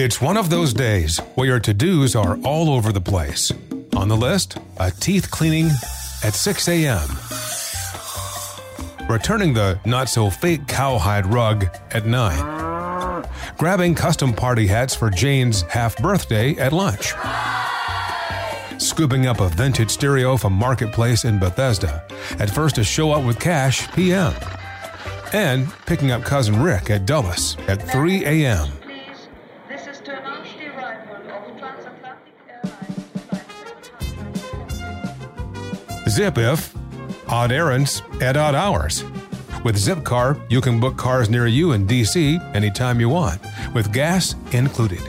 It's one of those days where your to dos are all over the place. On the list, a teeth cleaning at 6 a.m., returning the not so fake cowhide rug at 9, grabbing custom party hats for Jane's half birthday at lunch, scooping up a vintage stereo from Marketplace in Bethesda at first to show up with cash PM, and picking up cousin Rick at Dulles at 3 a.m. Zip if odd errands at odd hours. With Zipcar, you can book cars near you in DC anytime you want, with gas included.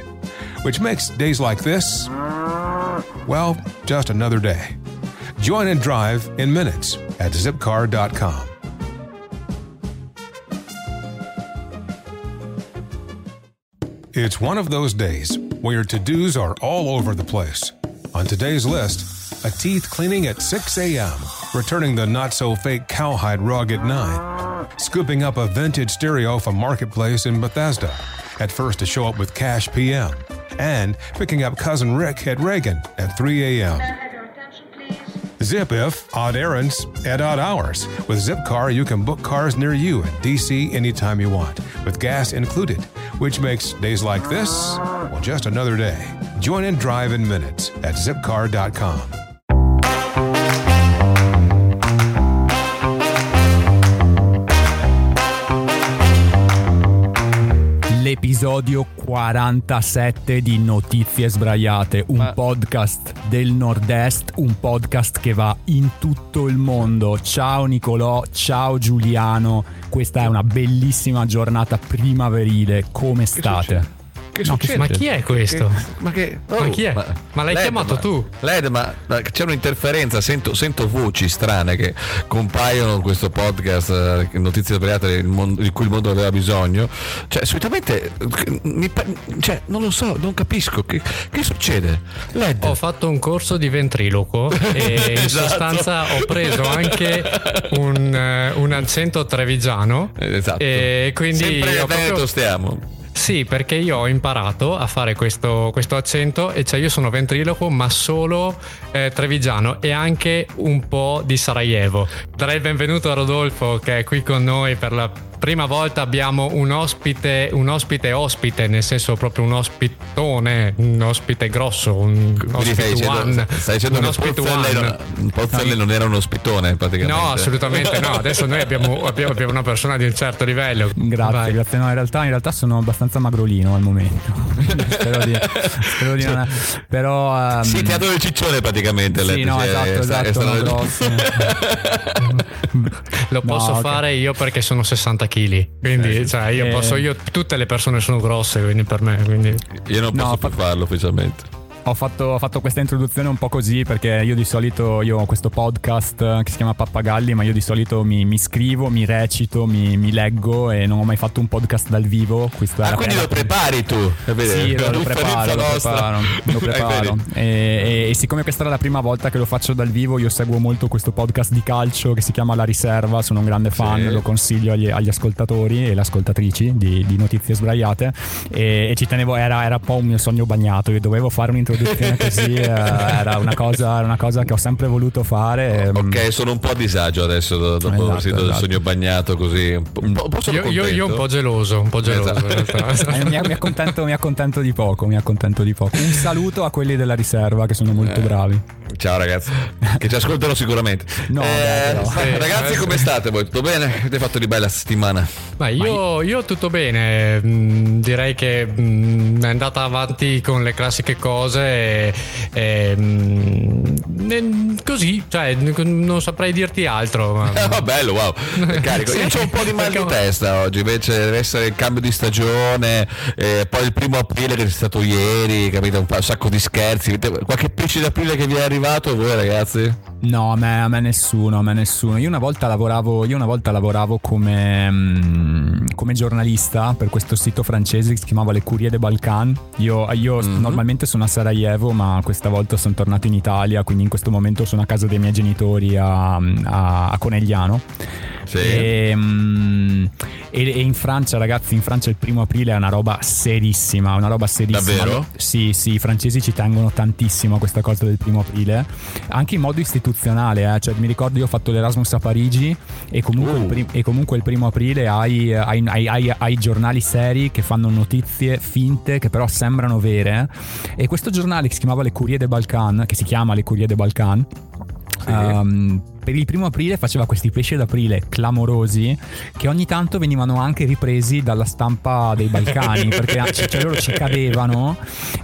Which makes days like this, well, just another day. Join and drive in minutes at zipcar.com. It's one of those days where your to dos are all over the place. On today's list, a teeth cleaning at 6 a.m., returning the not so fake cowhide rug at 9, scooping up a vintage stereo from Marketplace in Bethesda, at first to show up with cash PM, and picking up cousin Rick at Reagan at 3 a.m. Zip if odd errands at odd hours. With Zipcar, you can book cars near you in DC anytime you want, with gas included, which makes days like this, well, just another day. Join and drive in minutes at zipcar.com. L'episodio 47 di Notizie Sbraiate, un Ma- podcast del Nord-Est, un podcast che va in tutto il mondo. Ciao Nicolò, ciao Giuliano, questa è una bellissima giornata primaverile, come state? Che No, succede? Ma chi è questo? Che- ma che oh, Ma chi è? Ma l'hai chiamato ma- tu? Led, ma, ma c'è un'interferenza, sento, sento voci strane che compaiono in questo podcast, eh, notizie sbagliate di cui il mondo aveva bisogno. Cioè, solitamente, mi cioè, non lo so, non capisco. Che, che succede? Led, Ho fatto un corso di ventriloquo e in Esatto. sostanza ho preso anche un, eh, un accento trevigiano. Esatto. E quindi Sempre ho proprio- stiamo. Sì, perché io ho imparato a fare questo, questo accento e cioè io sono ventriloquo ma solo eh, trevigiano e anche un po' di Sarajevo. Darei il benvenuto a Rodolfo che è qui con noi per la prima volta abbiamo un ospite, un ospite ospite, nel senso proprio un ospitone, un ospite grosso, un ospite dicendo, one. stai dicendo un ospite Pozzelli one. non, Pozzelli non era un ospitone praticamente. No, assolutamente no. Adesso noi abbiamo, abbiamo- abbiamo una persona di un certo livello. Grazie, Vai. grazie. No, in realtà, in realtà sono abbastanza magrolino al momento. spero di, spero di non. Però. ehm, Sì, teatro del ciccione praticamente. Sì, no, cioè, esatto, è sta- è esatto, stato- no, grossi. Lo No, posso ok. fare io perché sono 60 kg. Quindi, cioè, io Eh. posso, io, tutte le persone sono grosse, quindi per me. Quindi. Io non No, posso fa- più farlo ufficialmente. Ho fatto, ho fatto questa introduzione un po' così perché io di solito io ho questo podcast eh, che si chiama Pappagalli, ma io di solito mi, mi scrivo, mi recito, mi, mi leggo e non ho mai fatto un podcast dal vivo. Questo Ah, quindi lo prepari tu? è vero? Sì, lo, lo preparo, lo preparo, lo preparo. E, e- e siccome questa era la prima volta che lo faccio dal vivo, io seguo molto questo podcast di calcio che si chiama La Riserva, sono un grande fan, Sì. lo consiglio agli, agli ascoltatori e le ascoltatrici di, di Notizie Sbraiate e, e ci tenevo, era, era un po' un mio sogno bagnato, io dovevo fare un'introduzione così, eh, era, una cosa, era una cosa che ho sempre voluto fare. ehm, Ok, sono un po' a disagio adesso do- dopo Esatto, aver sentito il esatto. sogno bagnato così. Un po', un po', Io, io, io un po' geloso, un po' geloso Esatto. Eh, mi, mi accontento, mi accontento di poco, mi accontento di poco. Un saluto a quelli della riserva che sono Eh. molto bravi. Ciao ragazzi, che ci ascoltano sicuramente. No, Eh, sì, ragazzi, come state voi? Tutto bene? Avete fatto di bella settimana? Ma io, io tutto bene, mm, direi che mm, è andata avanti con le classiche cose e, e, mm, così, cioè non saprei dirti altro. ma- Oh, bello, wow. Carico. Io Sì. ho un po' di mal di Perché- testa oggi, invece deve essere il cambio di stagione, eh, poi il primo aprile che è stato ieri, capito? Un, sacco di scherzi. Qualche pesce d'aprile che vi è arrivato voi ragazzi? No, a me, a me nessuno, a me nessuno. Io una volta lavoravo, io una volta lavoravo come, mm, come giornalista per questo sito francese che si chiamava Le Courrier de Balkan. Io, io Mhm. normalmente sono a Sarajevo, ma questa volta sono tornato in Italia, quindi in questo momento sono a casa dei miei genitori a, a- a Conegliano. Sì. E, mm, e- e in Francia, ragazzi, in Francia il primo aprile è una roba serissima, una roba serissima. Davvero? Sì, sì, i francesi ci tengono tantissimo a questa cosa del primo aprile, anche in modo istituzionale, eh. cioè, mi ricordo io ho fatto l'Erasmus a Parigi e comunque, Uh. il, prim- e comunque il primo aprile hai, hai- hai- hai- giornali seri che fanno notizie finte che però sembrano vere e questo giornale che si chiamava Le Courrier de Balkan, che si chiama Le Courrier de Balkan, ehm, per il primo aprile faceva questi pesci d'aprile clamorosi che ogni tanto venivano anche ripresi dalla stampa dei Balcani perché ci- cioè loro ci cadevano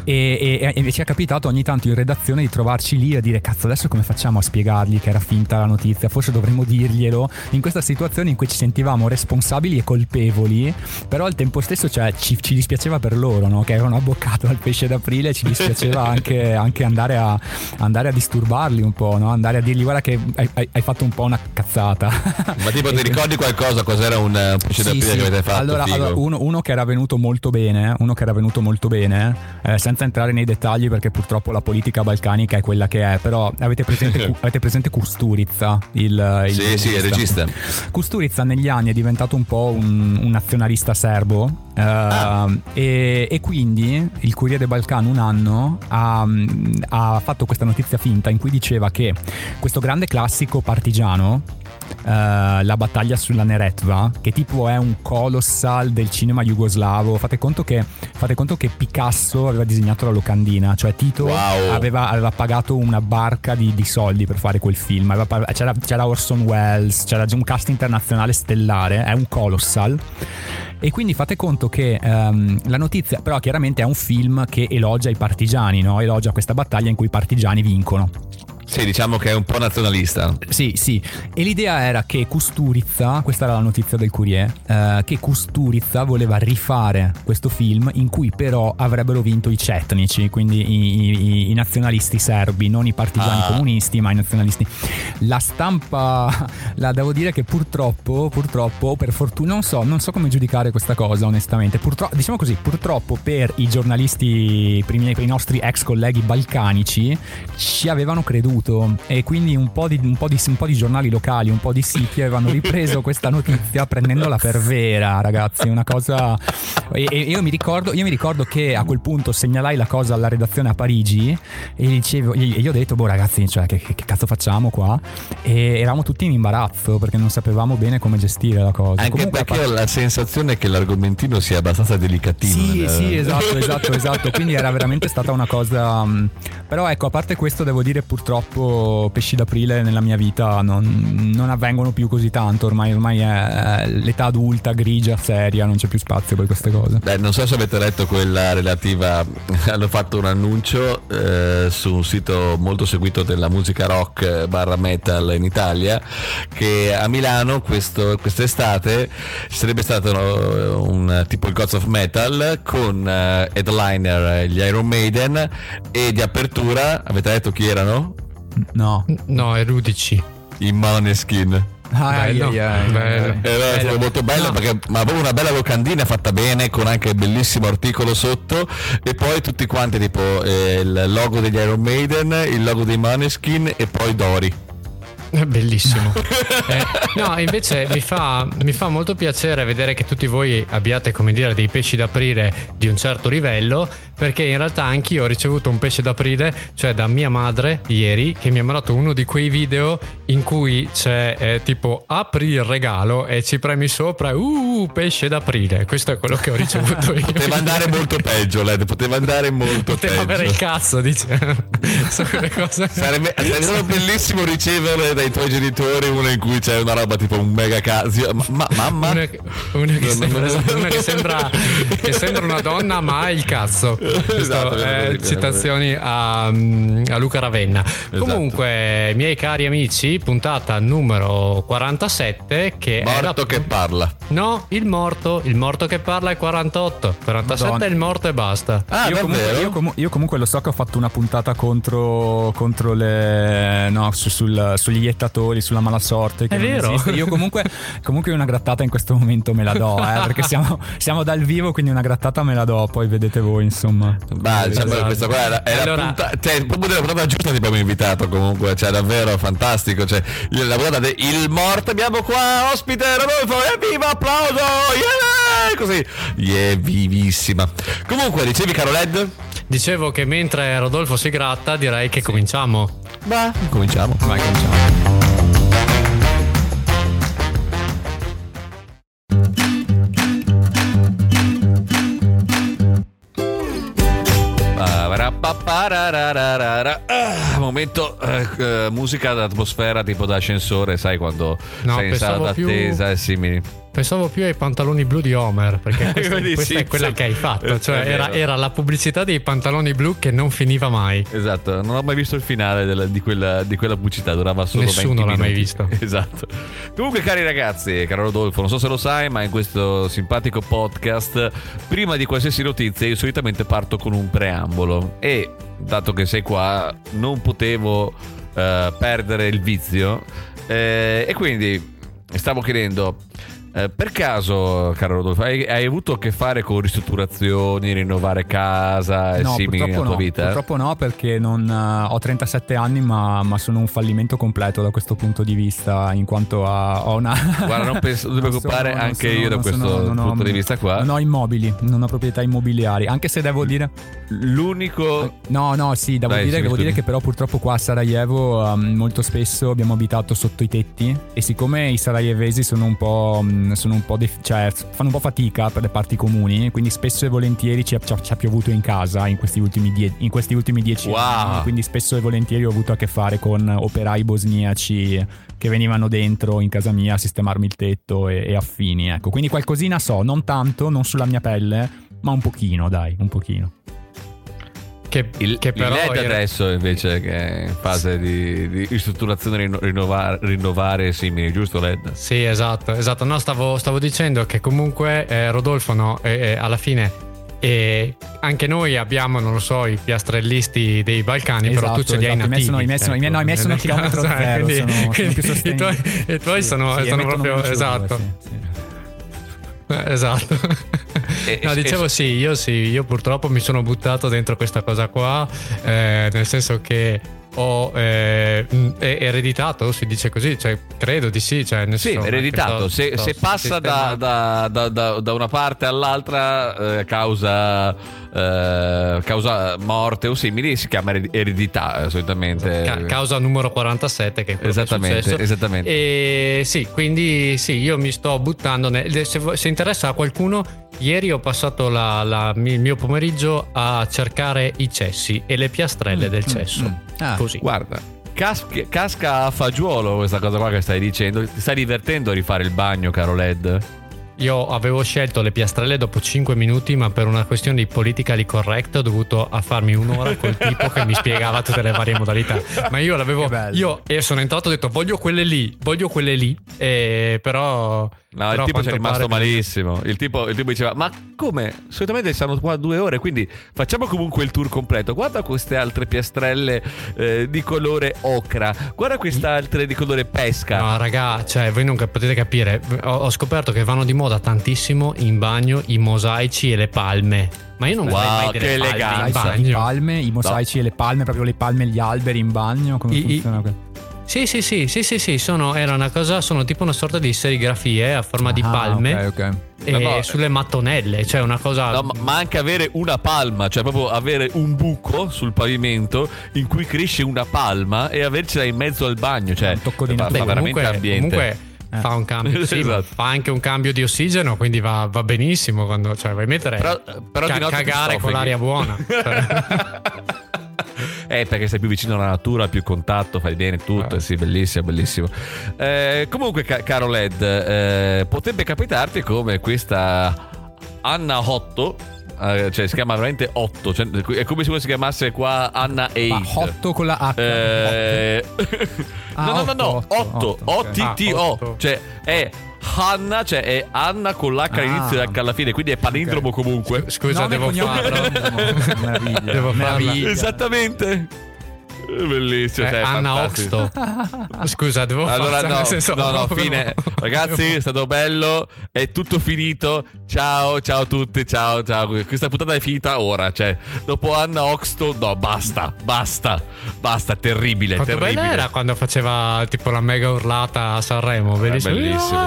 e, e- e ci è capitato ogni tanto in redazione di trovarci lì a dire cazzo adesso come facciamo a spiegargli che era finta la notizia forse dovremmo dirglielo in questa situazione in cui ci sentivamo responsabili e colpevoli però al tempo stesso cioè, ci, ci dispiaceva per loro no? che avevano abboccato al pesce d'aprile ci dispiaceva anche, anche andare, a, andare a disturbarli un po' no? andare a dirgli guarda che hai, hai- hai fatto un po' una cazzata Ma tipo ti ricordi qualcosa? Cos'era un eh, pesce sì, sì. che avete fatto? Allora, allora, uno, uno che era venuto molto bene, uno che era venuto molto bene, eh, senza entrare nei dettagli perché purtroppo la politica balcanica è quella che è, però avete presente, avete presente Kusturica? Il, il Sì, sì, il regista. Kusturica negli anni è diventato un po' un, un nazionalista serbo eh, Ah. e, e quindi il Corriere Balcano un anno ha, ha fatto questa notizia finta in cui diceva che questo grande classico partigiano eh, la battaglia sulla Neretva, che tipo è un colossal del cinema jugoslavo. Fate conto che, fate conto che Picasso aveva disegnato la locandina, cioè Tito Wow. aveva, aveva pagato una barca di, di soldi per fare quel film. Aveva c'era, c'era Orson Welles, c'era un cast internazionale stellare, è un colossal. E quindi fate conto che ehm, la notizia, però chiaramente è un film che elogia i partigiani, no? elogia questa battaglia in cui i partigiani vincono. Sì, diciamo che è un po' nazionalista. Sì, sì. E l'idea era che Kusturica, questa era la notizia del Corriere, eh, che Kusturica voleva rifare questo film in cui però avrebbero vinto i cetnici, quindi i, i- i nazionalisti serbi, non i partigiani Ah. comunisti, ma i nazionalisti. La stampa, la devo dire che purtroppo, purtroppo, per fortuna, non so, non so come giudicare questa cosa onestamente. Purtroppo, diciamo così, purtroppo per i giornalisti, per i nostri ex colleghi balcanici, ci avevano creduto e quindi un po, di, un, po di, un po' di giornali locali, un po' di siti avevano ripreso questa notizia prendendola per vera, ragazzi. Una cosa. E, e io, mi ricordo, io mi ricordo che a quel punto segnalai la cosa alla redazione a Parigi e, dicevo, e io ho detto, boh, ragazzi, cioè, che, che- cazzo facciamo qua? E eravamo tutti in imbarazzo perché non sapevamo bene come gestire la cosa. Anche Comunque, perché ho la sensazione che l'argomentino sia abbastanza delicatino. sì, nel- sì, esatto, esatto, esatto. Quindi era veramente stata una cosa. mh, Però ecco, a parte questo, devo dire purtroppo pesci d'aprile nella mia vita non, non avvengono più così tanto. Ormai, ormai è l'età adulta, grigia, seria, non c'è più spazio per queste cose. Beh, non so se avete letto quella relativa, hanno fatto un annuncio eh, su un sito molto seguito della musica rock eh, barra metal in Italia che a Milano questo, quest'estate ci sarebbe stato no, un tipo il Gods of Metal con eh, headliner eh, gli Iron Maiden e di apertura, avete detto chi erano? No. No, è Rudici. I Maneskin. Ai, Bello, ai, ai, bello. Era stato molto bello No. perché ma proprio una bella locandina fatta bene con anche il bellissimo articolo sotto e poi tutti quanti tipo eh, il logo degli Iron Maiden, il logo dei Maneskin e poi Dori. È Bellissimo. Eh, no, invece mi fa, mi fa molto piacere vedere che tutti voi abbiate, come dire, dei pesci d'aprile di un certo livello, perché in realtà anch'io ho ricevuto un pesce d'aprile, cioè da mia madre ieri, che mi ha mandato uno di quei video in cui c'è eh, tipo apri il regalo e ci premi sopra, uh, pesce d'aprile. Questo è quello che ho ricevuto io. Poteva andare molto peggio, Led, poteva andare molto Poteva peggio. avere il cazzo, dice. Sono quelle cose. Sarebbe, sarebbe bellissimo ricevere dai tuoi genitori uno in cui c'è una roba tipo un mega caso. Ma, ma- mamma? Una, una che sembra, una che sembra, che sembra una donna, ma ha il cazzo. Questo, Esatto, eh, citazioni a, a Luca Ravenna. Esatto. Comunque, miei cari amici, puntata numero 47. Che è la- Morto che parla. No, il morto. Il morto che parla è 48. 47 Madonna. è il morto e basta. Ah, io, comunque, io comu- io comunque lo so che ho fatto una puntata contro, contro le. No, su- sul- sugli iettatori, sulla mala sorte. Che È vero? esiste. Io comunque, comunque una grattata in questo momento me la do, eh, perché siamo, siamo dal vivo, quindi una grattata me la do, poi vedete voi, insomma. Insomma. Bah, diciamo Esatto. questa qua era, era Allora- punta- cioè, proprio della puntata giusta ti abbiamo invitato comunque, cioè davvero fantastico, cioè il- la puntata de- il morto abbiamo qua ospite Rodolfo, evviva applauso, yeah! così, yeah, vivissima. Comunque, dicevi caro Led? Dicevo che mentre Rodolfo si gratta, direi che cominciamo. Bah, cominciamo. Vai, cominciamo. Ah, momento eh, eh, musica d'atmosfera tipo da ascensore, sai quando No, sei in sala pensavo più- d'attesa e simili. Pensavo più ai pantaloni blu di Homer, perché questa, questa è quella che hai fatto. Cioè, era, era la pubblicità dei pantaloni blu che non finiva mai. Esatto, non ho mai visto il finale della- di, quella, di quella pubblicità, durava solo Nessuno 20 l'ha mai minuti. visto. Esatto. Comunque, cari ragazzi, caro Rodolfo, non so se lo sai, ma in questo simpatico podcast, prima di qualsiasi notizia, io solitamente parto con un preambolo. E dato che sei qua, non potevo eh, perdere il vizio. eh, e quindi stavo chiedendo. Eh, per caso, caro Rodolfo, hai, hai avuto a che fare con ristrutturazioni, rinnovare casa e No, simili nella tua no, vita? purtroppo no perché non, eh, ho 37 anni ma, ma sono un fallimento completo da questo punto di vista in quanto a, ho una... Guarda, non penso- Non preoccupare, sono- anche sono- io da questo sono- non ho- punto di vista qua. Non ho immobili, non ho proprietà immobiliari, anche se devo dire... L'unico... No, no, sì, devo, Dai, dire, devo dire che però purtroppo qua a Sarajevo um, molto spesso abbiamo abitato sotto i tetti e siccome i sarajevesi sono un po', sono un po' def- cioè, fanno un po' fatica per le parti comuni, quindi spesso e volentieri ci ha, ci ci ha piovuto in casa in questi ultimi, die- in questi ultimi dieci Wow. anni, quindi spesso e volentieri ho avuto a che fare con operai bosniaci che venivano dentro in casa mia a sistemarmi il tetto e, e affini, ecco. Quindi qualcosina so, non tanto, non sulla mia pelle, ma un pochino, dai, un pochino. Che, Il, che il però LED era- adesso invece che è in fase di, di ristrutturazione, rinno- rinnovare, rinnovare e simili, giusto LED? Sì, esatto, esatto. No, stavo, stavo dicendo che comunque eh, Rodolfo, no, eh, eh, alla fine eh, anche noi abbiamo, non lo so, i piastrellisti dei Balcani, però tu Esatto, ce li hai esatto. I miei nativi. sono- i miei sono- no, i miei sono chilometro zero, quindi- sono- sono quindi più i sostenibili. tuoi, i tuoi Sì, sono, sì, sono proprio... meno CO2, esatto. sì, sì. Eh, Esatto. E- no, e- dicevo sì, io sì, io purtroppo mi sono buttato dentro questa cosa qua, eh, nel senso che ho eh, ereditato, si dice così, cioè credo di sì, cioè nel Sì, senso, ereditato. Se, sto- se passa da, da- da- da- una parte all'altra eh, causa, eh, causa morte o simili, si chiama ered- eredità eh, solitamente. Ca- causa numero 47 che è Esattamente, che è esattamente. E sì, quindi sì, io mi sto buttando. ne- se, se interessa a qualcuno, ieri ho passato la- la- il mio pomeriggio a cercare i cessi e le piastrelle del cesso. mm. Ah, Così. Guarda, cas- casca a fagiolo questa cosa qua che stai dicendo. Ti stai divertendo a rifare il bagno, caro LED? Io avevo scelto le piastrelle dopo 5 minuti, ma per una questione di politically correct ho dovuto a farmi un'ora col tipo che mi spiegava tutte le varie modalità. Ma io l'avevo. Io e sono entrato e ho detto voglio quelle lì, voglio quelle lì. E però. No, però il tipo ci è rimasto pare- malissimo. Il tipo, il tipo diceva: Ma come? Solitamente stanno qua due ore, quindi facciamo comunque il tour completo. Guarda queste altre piastrelle eh, di colore ocra. Guarda queste altre di colore pesca. No, raga, cioè, voi non potete capire. Ho, ho scoperto che vanno di moda tantissimo in bagno i mosaici e le palme. Ma io non Wow, mai che delle palme in eleganza. Sai, i bagno. palme, i mosaici e le palme, proprio le palme e gli alberi in bagno, come I- funziona? que- Sì, sì, sì, sì, sì, sì, sono, era una cosa, sono tipo una sorta di serigrafie a forma di Ah, palme ok, ok. e No, no, sulle mattonelle, cioè una cosa... No, ma, anche avere una palma, cioè proprio avere un buco sul pavimento in cui cresce una palma e avercela in mezzo al bagno, cioè Un tocco di fa, natura. fa veramente comunque, ambiente. comunque Eh. fa un cambio, sì, Esatto. fa anche un cambio di ossigeno, quindi va, va benissimo quando cioè, vuoi mettere Però- però ca- cagare con l'aria buona. Cioè, Eh, perché sei più vicino alla natura, più contatto, fai bene tutto. Eh. Sì, bellissimo, bellissimo. Eh, comunque, ca- caro Led, eh, potrebbe capitarti come questa Anna Otto. Eh, cioè, si chiama veramente Otto. Cioè, è come se si chiamasse qua Anna 8. Ma hotto con la H. Eh, Ah, no, no, no, no, otto, 8, otto, ok. O-T-T-O, Ah, otto. cioè è Hanna, cioè è Anna con l'H Ah. all'inizio e H alla fine, quindi è palindromo comunque. Scusa, Nome, devo farlo. Meraviglia. Devo farla. Esattamente. Bellissimo, Eh, cioè, Anna. Oxto. Scusa, devo Allora fare no, nel senso no, no, fine. Ragazzi, è stato bello, è tutto finito. Ciao, ciao a tutti, ciao, ciao. Questa puntata è finita ora, cioè, dopo Anna Oxto, no, basta, basta, basta, terribile, Quanto terribile. era quando faceva tipo la mega urlata a Sanremo, Eh, bellissimo. bellissimo.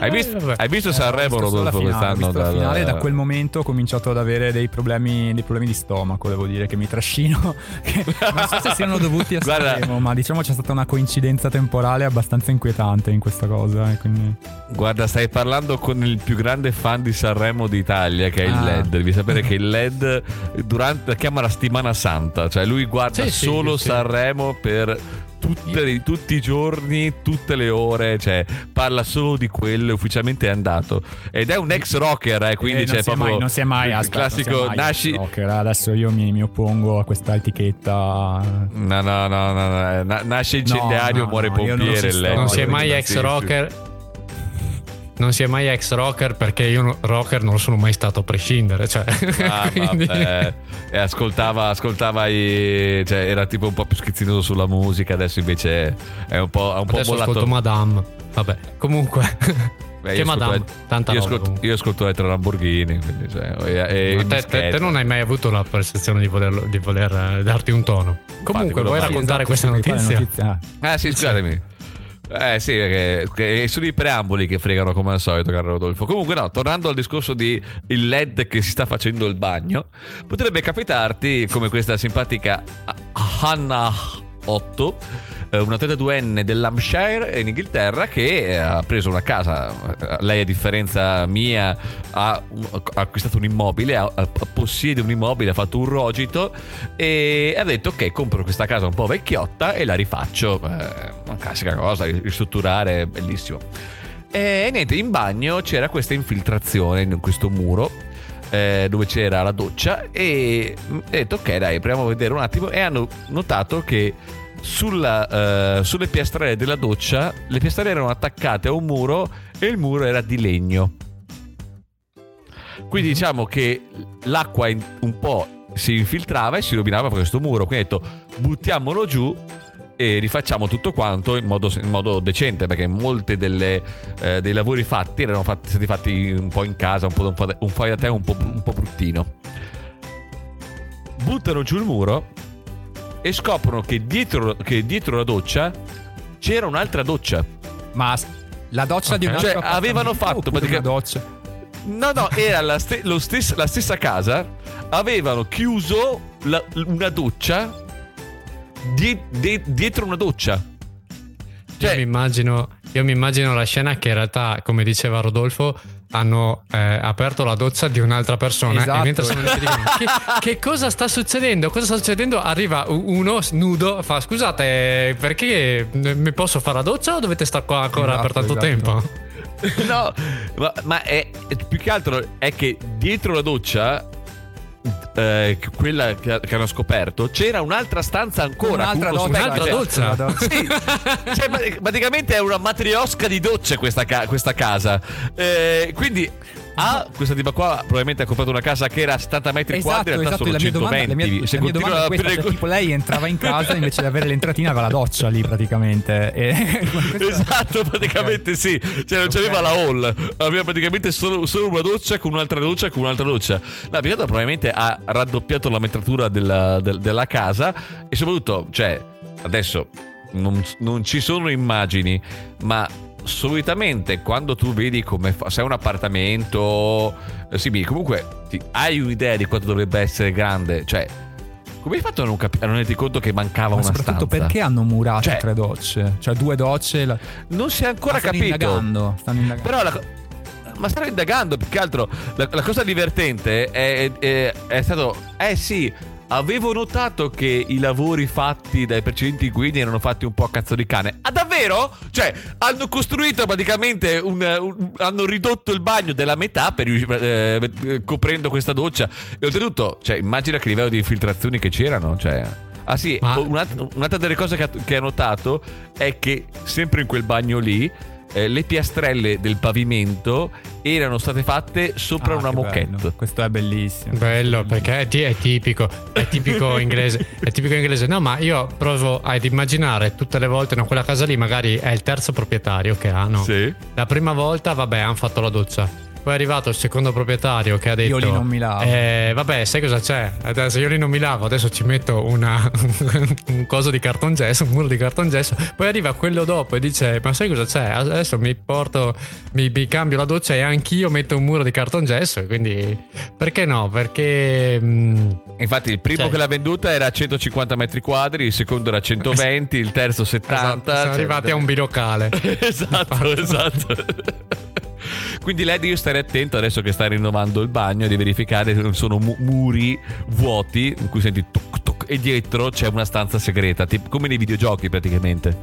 Hai visto, hai visto Eh, Sanremo visto solo la Rodolfo quest'anno? dal- finale e da quel momento ho cominciato ad avere dei problemi, dei problemi di stomaco, devo dire, che mi trascino. che non so se siano dovuti a Sanremo, ma diciamo c'è stata una coincidenza temporale abbastanza inquietante in questa cosa. e quindi... Guarda, stai parlando con il più grande fan di Sanremo d'Italia, che è il Ah. LED. Devi sapere che il LED durante, la chiama la settimana santa, cioè lui guarda sì, solo sì. Sanremo per tutte tutti i giorni, tutte le ore, cioè parla solo di quello, ufficialmente è andato. Ed è un ex rocker, eh, quindi Eh, non c'è si è proprio mai, non si è mai aspetta, non si è classico mai nasci rocker. Adesso io mi, mi oppongo a questa etichetta. No, no, no, no, no, na- nasce incendiario, no, muore no, non pompiere. LED. non si è mai ex sì. rocker. Non si è mai ex rocker perché io no- rocker non lo sono mai stato a prescindere. Cioè, Ah, quindi-. E ascoltava, ascoltava i. cioè era tipo un po' più schizzinoso sulla musica, adesso invece è un po', ha un po' Adesso mollato. ascolto Madame. Vabbè, comunque. Beh, che io ascolto Madame? le- Tanta io, roba, ascolto, comunque. io ascolto le tre Lamborghini. Quindi, cioè, e, e te, te- te non hai mai avuto la percezione di voler, di voler, eh, darti un tono. Comunque, quello vuoi raccontare Esatto, questa notizia? Ah. Ah, sì, scusatemi. Eh sì, perché, sono i preamboli che fregano come al solito, caro Rodolfo. Comunque, no, tornando al discorso di il LED che si sta facendo il bagno, potrebbe capitarti come questa simpatica Hannah 8, eh, una 32enne dell'Hampshire in Inghilterra che eh, ha preso una casa. eh, Lei, a differenza mia, ha, acquistato un immobile, ha, possiede un immobile, ha fatto un rogito e ha detto: Ok, compro questa casa un po' vecchiotta e la rifaccio. Eh, una classica cosa, ristrutturare, bellissimo. E niente, in bagno c'era questa infiltrazione in questo muro eh, dove c'era la doccia e mm, ha detto ok dai proviamo a vedere un attimo e hanno notato che sulla, eh, sulle piastrelle della doccia le piastrelle erano attaccate a un muro e il muro era di legno. Quindi diciamo che l'acqua un po' si infiltrava e si rovinava per questo muro. Quindi ha detto buttiamolo giù e rifacciamo tutto quanto in modo, in modo decente perché delle, eh, dei lavori fatti erano fatti, stati fatti un po' in casa un po', un po', da- un da te un po', un po' bruttino. Buttano giù il muro e scoprono che dietro, che dietro la doccia c'era un'altra doccia Ma la doccia di un altro Cioè, avevano fatto oppure pratica- una doccia. No, no, era la, lo stes- la stessa casa. Avevano chiuso la- una doccia die- de- dietro una doccia. Io, Cioè, mi immagino, io mi immagino la scena che in realtà, come diceva Rodolfo, hanno eh, aperto la doccia di un'altra persona Esatto. e mentre sono lì che dicono che, che cosa sta succedendo? Cosa sta succedendo? Arriva uno nudo, fa scusate perché mi posso fare la doccia o dovete stare qua ancora per Esatto, tanto esatto. tempo? no, ma, ma è, è- più che altro è che dietro la doccia, eh, quella che, che hanno scoperto, c'era un'altra stanza ancora. Un'altra comunque doccia. Un'altra doccia? doccia. Sì, cioè, pratic- praticamente è una matriosca di docce questa, ca- questa casa. Eh, quindi A, questa tipa qua probabilmente ha comprato una casa che era 70 metri Esatto, quadri, in realtà esatto, la mia sono domanda, 120. la mia, Se la mia domanda è a questa, aprire- cioè, tipo lei entrava in casa invece di avere l'entratina aveva la doccia lì praticamente. E- Esatto, praticamente sì. Cioè, non c'aveva la hall, aveva praticamente solo, solo una doccia con un'altra doccia con un'altra doccia. La Picata probabilmente ha raddoppiato la metratura della, del- della casa e soprattutto, cioè, adesso non, non ci sono immagini, ma solitamente quando tu vedi come fa, se è un appartamento, eh, sì, mi- comunque ti- hai un'idea di quanto dovrebbe essere grande, cioè. Come hai fatto a non, a non renderti conto che mancava Ma una soprattutto stanza? perché hanno murato Cioè- tre docce? Cioè due docce. La... Non si è ancora stanno capito. Indagando, stanno indagando. Però la ma stanno indagando più che altro. La, la cosa divertente è, è- è stato. Eh sì. Avevo notato che i lavori fatti dai precedenti inquilini erano fatti un po' a cazzo di cane. Ah, davvero? Cioè, hanno costruito praticamente un, un- hanno ridotto il bagno della metà per eh, eh, coprendo questa doccia. E oltretutto, cioè, immagina che livello di infiltrazioni che c'erano. Cioè. Ah sì, Ma- un'altra, un'altra delle cose che che ha notato è che sempre in quel bagno lì eh, le piastrelle del pavimento erano state fatte sopra Ah, una moquette. bello. Questo è bellissimo. Bello, perché è, ti- è tipico, è tipico inglese, è tipico inglese. No, ma io provo ad immaginare tutte le volte, no, quella casa lì magari è il terzo proprietario che ha, no? Sì. La prima volta, vabbè, hanno fatto la doccia. Poi è arrivato il secondo proprietario che ha detto: Io lì non mi lavo. Eh, vabbè, sai cosa c'è? Adesso io lì non mi lavo, adesso ci metto una, un coso di cartongesso, un muro di cartongesso. Poi arriva quello dopo e dice: Ma sai cosa c'è? Adesso mi porto, mi, mi cambio la doccia e anch'io metto un muro di cartongesso. e Quindi, perché no? Perché. mm, Infatti il primo Cioè- che l'ha venduta era a 150 metri quadri, il secondo era 120, il terzo 70. esatto, siamo cioè- arrivati a un bilocale. esatto, esatto. Quindi lei devi stare attento adesso che sta rinnovando il bagno di verificare se non sono mu- muri vuoti in cui senti toc toc e dietro c'è una stanza segreta, tipo come nei videogiochi praticamente.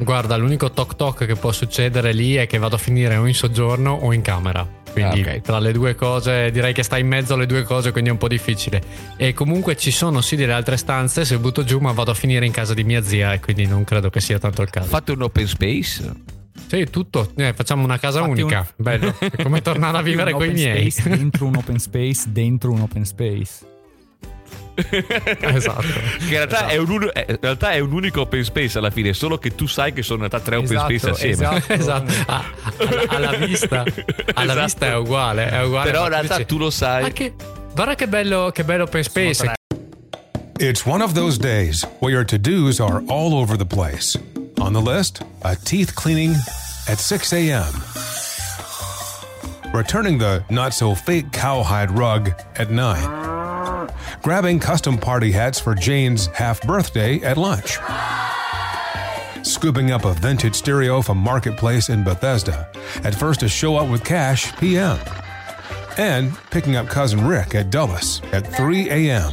Guarda, l'unico toc toc che può succedere lì è che vado a finire o in soggiorno o in camera. Quindi Ah, ok. tra le due cose direi che sta in mezzo alle due cose, quindi è un po' difficile. E comunque ci sono sì delle altre stanze, se butto giù ma vado a finire in casa di mia zia e quindi non credo che sia tanto il caso. Fate un open space. Sì, tutto. Eh, facciamo una casa Fatti unica. un- Bello. È come tornare a vivere con i miei. space dentro un open space, dentro un open space. esatto. Che in realtà, è un, eh, in realtà è un unico open space alla fine, solo che tu sai che sono in realtà tre open Esatto, space assieme. esatto. Esatto. Ah, alla, alla vista, alla Esatto. vista è uguale, è uguale. Però in realtà dici, tu lo sai. "Ah, che- guarda che bello, che bello open space. It's one of those days where your to dos are all over the place. On the list, a teeth cleaning at 6 a.m., returning the not so fake cowhide rug at 9, grabbing custom party hats for Jane's half birthday at lunch, scooping up a vintage stereo from Marketplace in Bethesda at first to show up with cash PM, and picking up cousin Rick at Dulles at 3 a.m.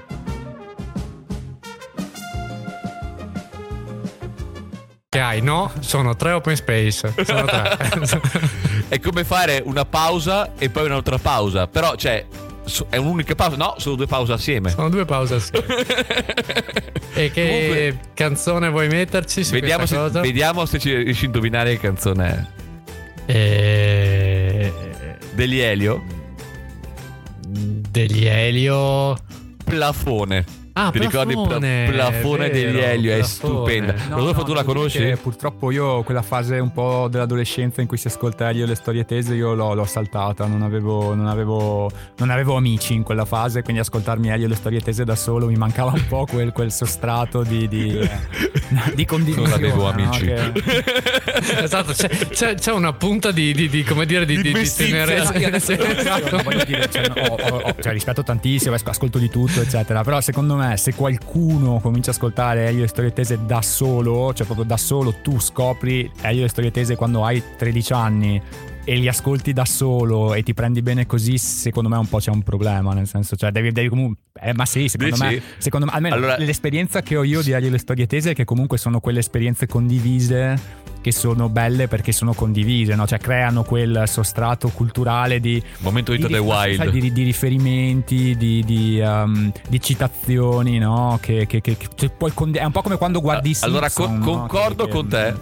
Che hai? No, sono tre open space. Sono tre. È come fare una pausa e poi un'altra pausa. Però, cioè, è un'unica pausa. No, sono due pause assieme. sono due pause assieme. E che Comunque- canzone vuoi metterci Vediamo se, vediamo se ci riesci a indovinare che canzone è. E... Degli Elio. Degli Elio. Plafone. Ah, Ti ricordi Plafone, Pla- Plafone vero, degli Elio? È stupenda. No, Rodolfo, tu la conosci? Purtroppo io quella fase un po' dell'adolescenza in cui si ascolta Elio le storie tese io l'ho, l'ho saltata, non avevo, non, avevo, non avevo amici in quella fase, quindi ascoltarmi Elio le storie tese da solo mi mancava un po' quel, quel sostrato di, di, eh, di condivisione. Non avevo no? amici. Che- Esatto, c'è, c'è- c'è una punta di, di- di- come dire, di, Di di, tenerezza. Esatto. voglio dire, cioè, ho- ho- ho- cioè, rispetto tantissimo, asco- ascolto di tutto, eccetera. Però secondo me, se qualcuno comincia a ascoltare Elio e storie tese da solo, cioè proprio da solo, tu scopri Elio e storie tese quando hai 13 anni e li ascolti da solo e ti prendi bene così, secondo me un po' c'è un problema. Nel senso, cioè, devi, devi comunque. Eh, ma sì, secondo Dici? me, secondo me, almeno Allora- l'esperienza che ho io di e le storie tese è che comunque sono quelle esperienze condivise che sono belle perché sono condivise, no? cioè creano quel sostrato culturale di, Momento di, the Wild. di, di riferimenti, di, di, um, di citazioni, no? Che, che, che- che puoi conde- è un po' come quando guardi allora, Simpson, co- no? concordo Che- con te.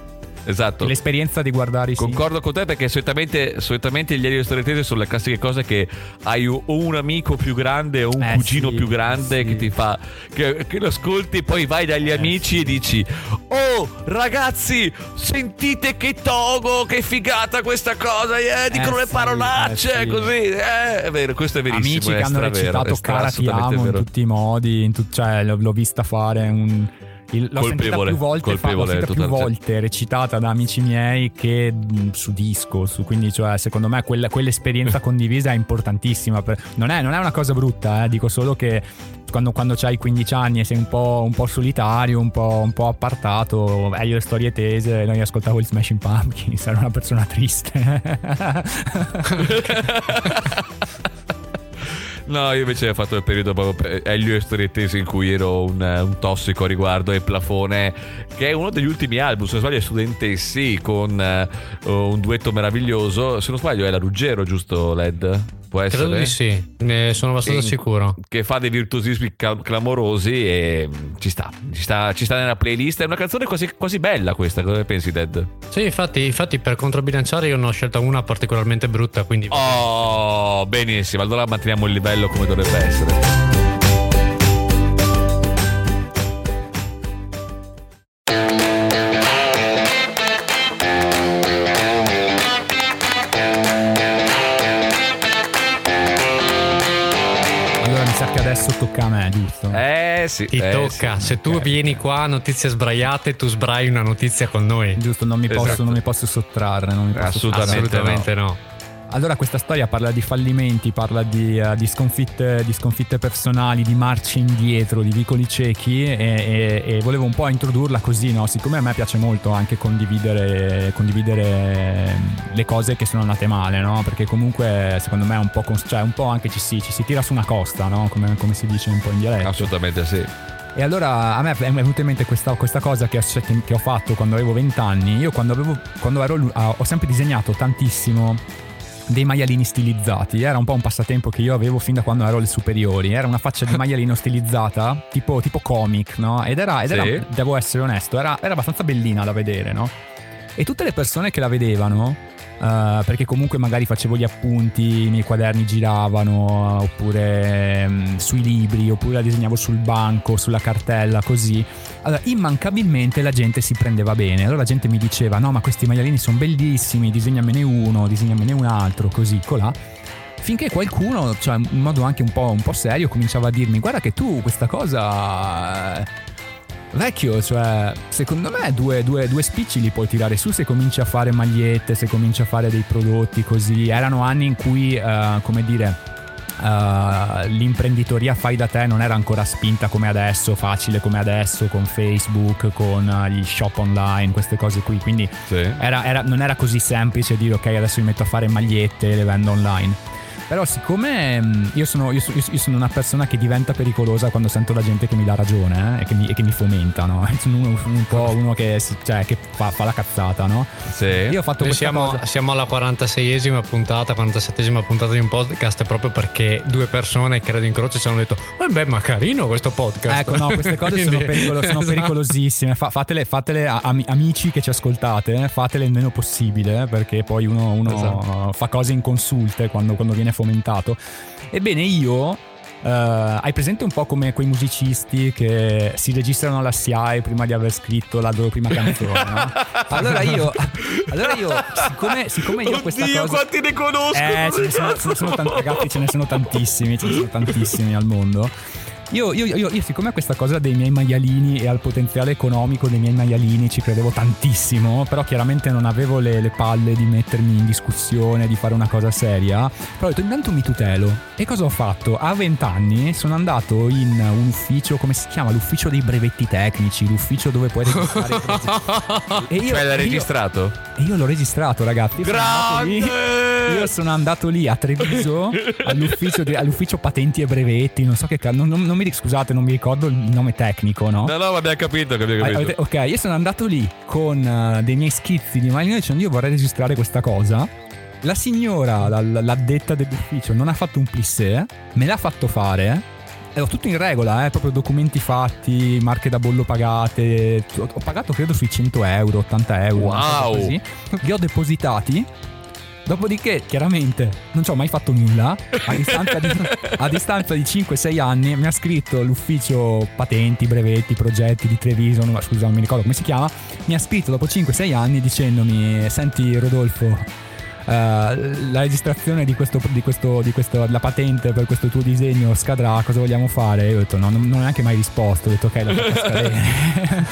Esatto. L'esperienza di guardare i. Concordo con te perché solitamente, solitamente gli tese sono le classiche cose che hai o un amico più grande o un Eh, cugino sì, più grande sì. che ti fa che, che lo ascolti poi vai dagli amici e dici oh ragazzi sentite che togo che figata questa cosa eh, dicono Eh, le sì, parolacce eh, sì. così eh, è vero questo è verissimo Amici che hanno recitato Cara ti amo in tutti i modi, in tut- cioè, l'ho, l'ho vista fare un... il- l'ho sentita più volte, fa- l'ho sentita più volte recitata da amici miei che mh, su disco, su- quindi cioè, secondo me quella- quell'esperienza condivisa è importantissima. per- non, è, non è una cosa brutta, eh, dico solo che quando, quando hai 15 anni e sei un po', un po' solitario, un po', un po' appartato, hai le storie tese, noi ascoltavo il Smashing Pumpkins, ero una persona triste. No, io invece ho fatto il periodo proprio Elio e Storiettesi in cui ero un, un tossico riguardo e Plafone, che è uno degli ultimi album, se non sbaglio è Studentessi con eh, un duetto meraviglioso. Se non sbaglio è la Ruggero, giusto Led? Può essere? Credo di sì, ne sono abbastanza Che- sicuro. Che fa dei virtuosismi clamorosi e ci sta, ci sta, ci sta nella playlist. È una canzone quasi, quasi bella questa, cosa ne pensi Dead? Sì, infatti, infatti per controbilanciare io ne ho scelta una particolarmente brutta, quindi... Oh, benissimo, allora manteniamo il livello come dovrebbe essere. Sa che adesso tocca a me, giusto? Eh sì. Ti eh, tocca, sì. se tu vieni qua a notizie sbraiate, tu sbrai una notizia con noi. Giusto, non mi, posso, Esatto. non mi posso sottrarre. Non mi posso Assolutamente. sottrarre. Assolutamente no. Allora, questa storia parla di fallimenti, parla di, eh, di sconfitte, di sconfitte personali, di marci indietro, di vicoli ciechi e, e- e volevo un po' introdurla così, no? Siccome a me piace molto anche condividere, condividere le cose che sono andate male, no? Perché comunque secondo me è un po', cons- cioè un po' anche ci si, ci si tira su una costa, no? Come, come si dice un po' in dialetto. Assolutamente sì. E allora a me è venuta in mente questa, questa cosa che ho, che ho fatto quando avevo 20 anni. Io quando, avevo, quando ero ah, ho sempre disegnato tantissimo dei maialini stilizzati. Era un po' un passatempo che io avevo fin da quando ero alle superiori. Era una faccia di maialino stilizzata, tipo, tipo comic, no? Ed era, ed era Sì. devo essere onesto, era, era abbastanza bellina da vedere, no? E tutte le persone che la vedevano, eh, perché comunque magari facevo gli appunti, i miei quaderni giravano, oppure mm, sui libri, oppure la disegnavo sul banco, sulla cartella, così. Allora, immancabilmente la gente si prendeva bene. Allora la gente mi diceva: No, ma questi maialini sono bellissimi, disegnamene uno, disegnamene un altro, così, colà. Finché qualcuno, cioè in modo anche un po', un po' serio, cominciava a dirmi: Guarda che tu questa cosa. Vecchio, cioè, secondo me due, due, due spicci li puoi tirare su se cominci a fare magliette, se cominci a fare dei prodotti così. Erano anni in cui, eh, come dire, eh, l'imprenditoria fai da te non era ancora spinta come adesso, facile come adesso, con Facebook, con eh, gli shop online, queste cose qui. Quindi Sì. era- era- non era così semplice dire ok adesso mi metto a fare magliette e le vendo online. Però siccome mh, io sono, io io so- io sono una persona che diventa pericolosa quando sento la gente che mi dà ragione eh, e, che mi, e che mi fomenta, no? Sono uno, un po' uno che, cioè, che fa, fa la cazzata, no? Sì. Io ho fatto Noi siamo, cosa... siamo alla 46esima puntata, 47esima puntata di un podcast proprio perché due persone credo in croce ci hanno detto "Eh beh, ma carino questo podcast". Ecco, no, queste cose sono, Quindi- pericolo- sono Esatto. pericolosissime. Fa- fatele, fatele a- ami- amici che ci ascoltate, eh, fatele il meno possibile, eh, perché poi uno, uno Esatto. fa cose inconsulte quando, quando viene fomentato. Ebbene, io. eh, hai presente un po' come quei musicisti che si registrano alla SIAE prima di aver scritto la loro prima canzone? no? Allora io, allora io siccome, siccome io questa Oddio, cosa. quanti ne conosco! Eh, ce ne sono, ce ne sono tanti, ragazzi, ce ne sono tantissimi, ce ne sono tantissimi al mondo. Io, io- io- io, siccome a questa cosa dei miei maialini e al potenziale economico dei miei maialini ci credevo tantissimo, però chiaramente non avevo le, le palle di mettermi in discussione, di fare una cosa seria, però ho detto intanto mi tutelo. E cosa ho fatto? A 20 anni sono andato in un ufficio, come si chiama? L'ufficio dei brevetti tecnici, l'ufficio dove puoi registrare. E io- Cioè, l'hai registrato? e io l'ho registrato, ragazzi. Grande! Io sono andato lì a Treviso all'ufficio, di- all'ufficio patenti e brevetti. Non so che cazzo. Non, non- mi scusate, non mi ricordo il nome tecnico, no? No, no, ma abbiamo capito, abbiamo Ah, capito. avete- ok, io sono andato lì con eh, dei miei schizzi di maglino dicendo io vorrei registrare questa cosa. La signora, la- la- l'addetta dell'ufficio, non ha fatto un plissé, me l'ha fatto fare. E ho tutto in regola, eh, proprio documenti fatti, marche da bollo pagate. Ho pagato credo sui 100 euro, 80 euro. Wow. Li ho depositati. Dopodiché, chiaramente, non ci ho mai fatto nulla. A distanza di, a distanza di 5-6 anni mi ha scritto l'ufficio patenti, brevetti, progetti di Treviso, scusa, non mi ricordo come si chiama. Mi ha scritto dopo 5-6 anni dicendomi: Senti, Rodolfo. Eh, la registrazione di questo, di questo, di questo, la patente per questo tuo disegno scadrà, cosa vogliamo fare? Io ho detto no, non, non ho neanche mai risposto, ho detto ok, la faccio scadere.